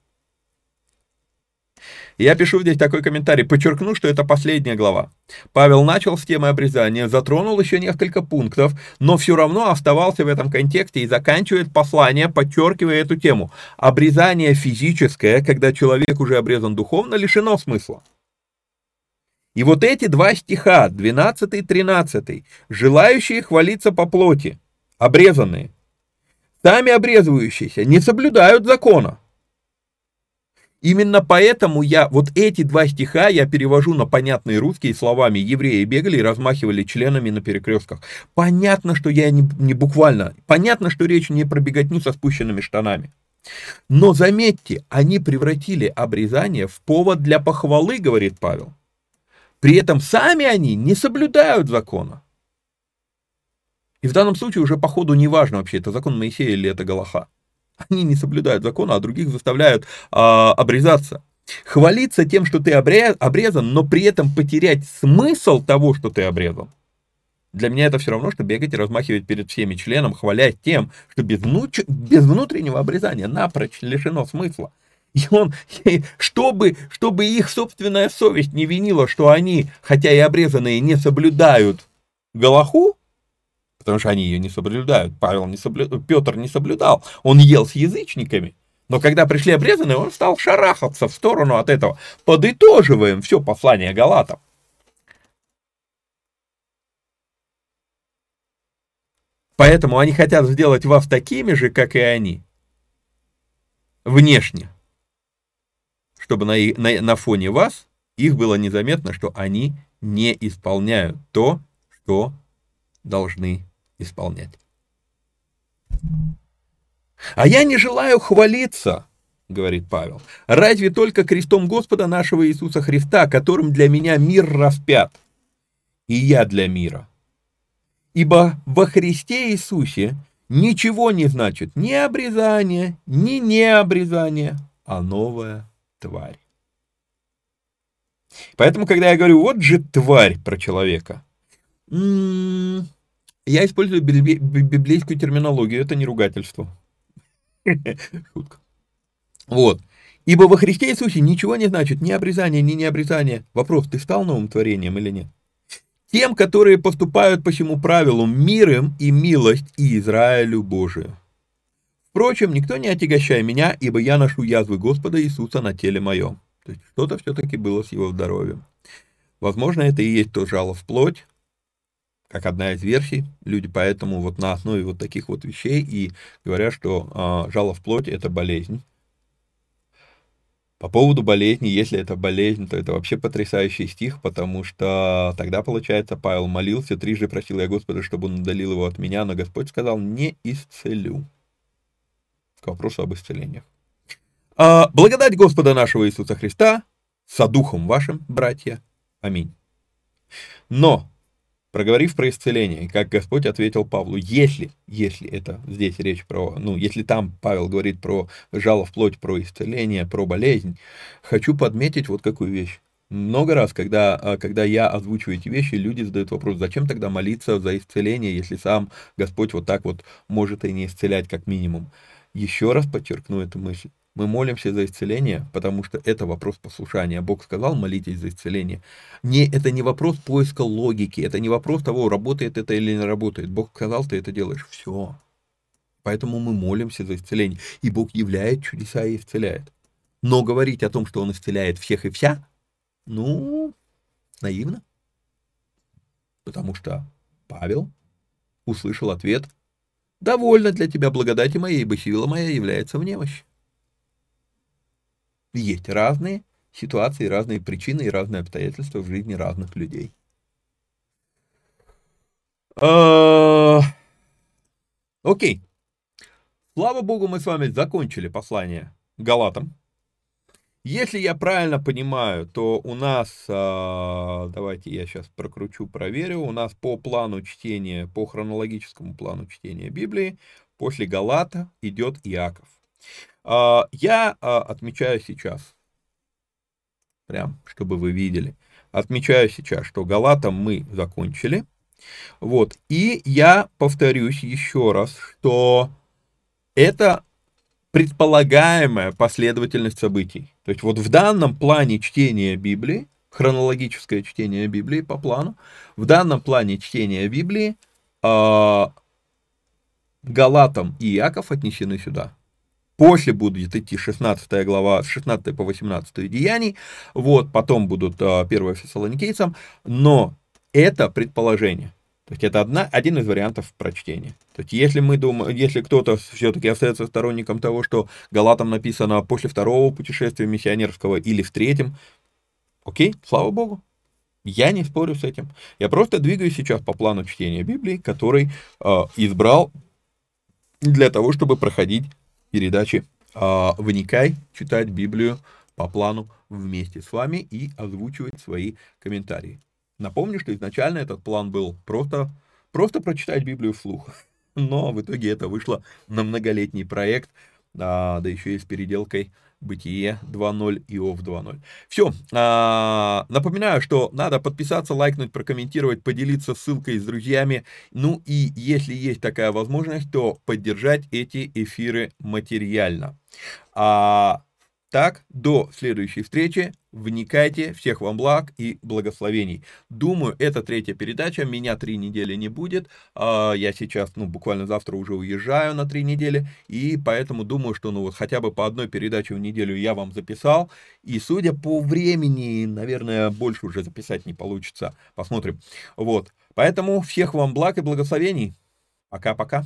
Я пишу здесь такой комментарий, подчеркну, что это последняя глава. Павел начал с темы обрезания, затронул еще несколько пунктов, но все равно оставался в этом контексте и заканчивает послание, подчеркивая эту тему. Обрезание физическое, когда человек уже обрезан духовно, лишено смысла. И вот эти два стиха, 12 и 13, желающие хвалиться по плоти, обрезанные, сами обрезывающиеся, не соблюдают закона. Именно поэтому я вот эти два стиха я перевожу на понятные русские словами. Евреи бегали и размахивали членами на перекрестках. Понятно, что я не, не буквально. Понятно, что речь не про беготню со спущенными штанами. Но заметьте, они превратили обрезание в повод для похвалы, говорит Павел. При этом сами они не соблюдают закона. И в данном случае уже по ходу не важно вообще, это закон Моисея или это Галаха. Они не соблюдают закона, а других заставляют а, обрезаться. Хвалиться тем, что ты обрезан, но при этом потерять смысл того, что ты обрезан. Для меня это все равно, что бегать и размахивать перед всеми членом, хвалясь тем, что без, внуч... без внутреннего обрезания напрочь лишено смысла. И он, чтобы, чтобы их собственная совесть не винила, что они, хотя и обрезанные, не соблюдают Галаху, потому что они ее не соблюдают. Павел не соблюдал, Петр не соблюдал, он ел с язычниками. Но когда пришли обрезанные, он стал шарахаться в сторону от этого. Подытоживаем все послание Галатам. Поэтому они хотят сделать вас такими же, как и они. Внешне. Чтобы на, на, на фоне вас их было незаметно, что они не исполняют то, что должны исполнять. А я не желаю хвалиться, говорит Павел, разве только крестом Господа нашего Иисуса Христа, которым для меня мир распят, и я для мира. Ибо во Христе Иисусе ничего не значит ни обрезание, ни необрезание, а новая тварь. Поэтому, когда я говорю, вот же тварь про человека, я использую библейскую терминологию, это не ругательство. Шутка. Вот. Ибо во Христе Иисусе ничего не значит ни обрезание, ни необрезание. Вопрос, ты стал новым творением или нет? Тем, которые поступают по всему правилу, мир им и милость и Израилю Божию. Впрочем, никто не отягощай меня, ибо я ношу язвы Господа Иисуса на теле моем. То есть что-то все-таки было с его здоровьем. Возможно, это и есть то жало в плоть, как одна из версий. Люди поэтому вот на основе вот таких вот вещей и говорят, что э, жало в плоти это болезнь. По поводу болезни, если это болезнь, то это вообще потрясающий стих, потому что тогда, получается, Павел молился, трижды просил я Господа, чтобы он удалил его от меня, но Господь сказал, не исцелю. К вопросу об исцелениях. А, благодать Господа нашего Иисуса Христа, Со духом вашим, братья. Аминь. Но, проговорив про исцеление, как Господь ответил Павлу, если, если это здесь речь про, ну, если там Павел говорит про жало в плоть, про исцеление, про болезнь, хочу подметить вот какую вещь. Много раз, когда, а, когда я озвучиваю эти вещи, люди задают вопрос, зачем тогда молиться за исцеление, если сам Господь вот так вот может и не исцелять как минимум. Еще раз подчеркну эту мысль. Мы молимся за исцеление, потому что это вопрос послушания. Бог сказал, молитесь за исцеление. Не, это не вопрос поиска логики, это не вопрос того, работает это или не работает. Бог сказал, ты это делаешь. Все. Поэтому мы молимся за исцеление. И Бог являет чудеса и исцеляет. Но говорить о том, что Он исцеляет всех и вся, ну, наивно. Потому что Павел услышал ответ «Довольно для тебя благодати моей, ибо сила моя является в немощи». Есть разные ситуации, разные причины и разные обстоятельства в жизни разных людей. А, окей. Слава Богу, мы с вами закончили послание Галатам. Если я правильно понимаю, то у нас, а, давайте я сейчас прокручу, проверю, у нас по плану чтения, по хронологическому плану чтения Библии, после Галата идет Иаков. А, я а, отмечаю сейчас, прям, чтобы вы видели, отмечаю сейчас, что Галатом мы закончили. Вот, и я повторюсь еще раз, что это предполагаемая последовательность событий. То есть вот в данном плане чтения Библии, хронологическое чтение Библии по плану, в данном плане чтения Библии э, Галатам и Иаков отнесены сюда. После будет идти 16 глава, с 16 по 18 деяний, вот, потом будут э, 1 Фессалоникийцам, но это предположение. То есть это одна, один из вариантов прочтения. То есть если мы думаем, если кто-то все-таки остается сторонником того, что Галатам написано после второго путешествия миссионерского или в третьем, окей, слава Богу. Я не спорю с этим. Я просто двигаюсь сейчас по плану чтения Библии, который э, избрал для того, чтобы проходить передачи э, «Вникай», читать Библию по плану вместе с вами и озвучивать свои комментарии. Напомню, что изначально этот план был просто, просто прочитать Библию вслух. Но в итоге это вышло на многолетний проект, а, да еще и с переделкой Бытие 2.0, Иов 2.0. Все. А, напоминаю, что надо подписаться, лайкнуть, прокомментировать, поделиться ссылкой с друзьями. Ну и если есть такая возможность, то поддержать эти эфиры материально. А, так, до следующей встречи. Вникайте. Всех вам благ и благословений. Думаю, это третья передача. Меня три недели не будет. А, я сейчас, ну, буквально завтра уже уезжаю на три недели. И поэтому думаю, что, ну, вот хотя бы по одной передаче в неделю я вам записал. И судя по времени, наверное, больше уже записать не получится. Посмотрим. Вот. Поэтому всех вам благ и благословений. Пока-пока.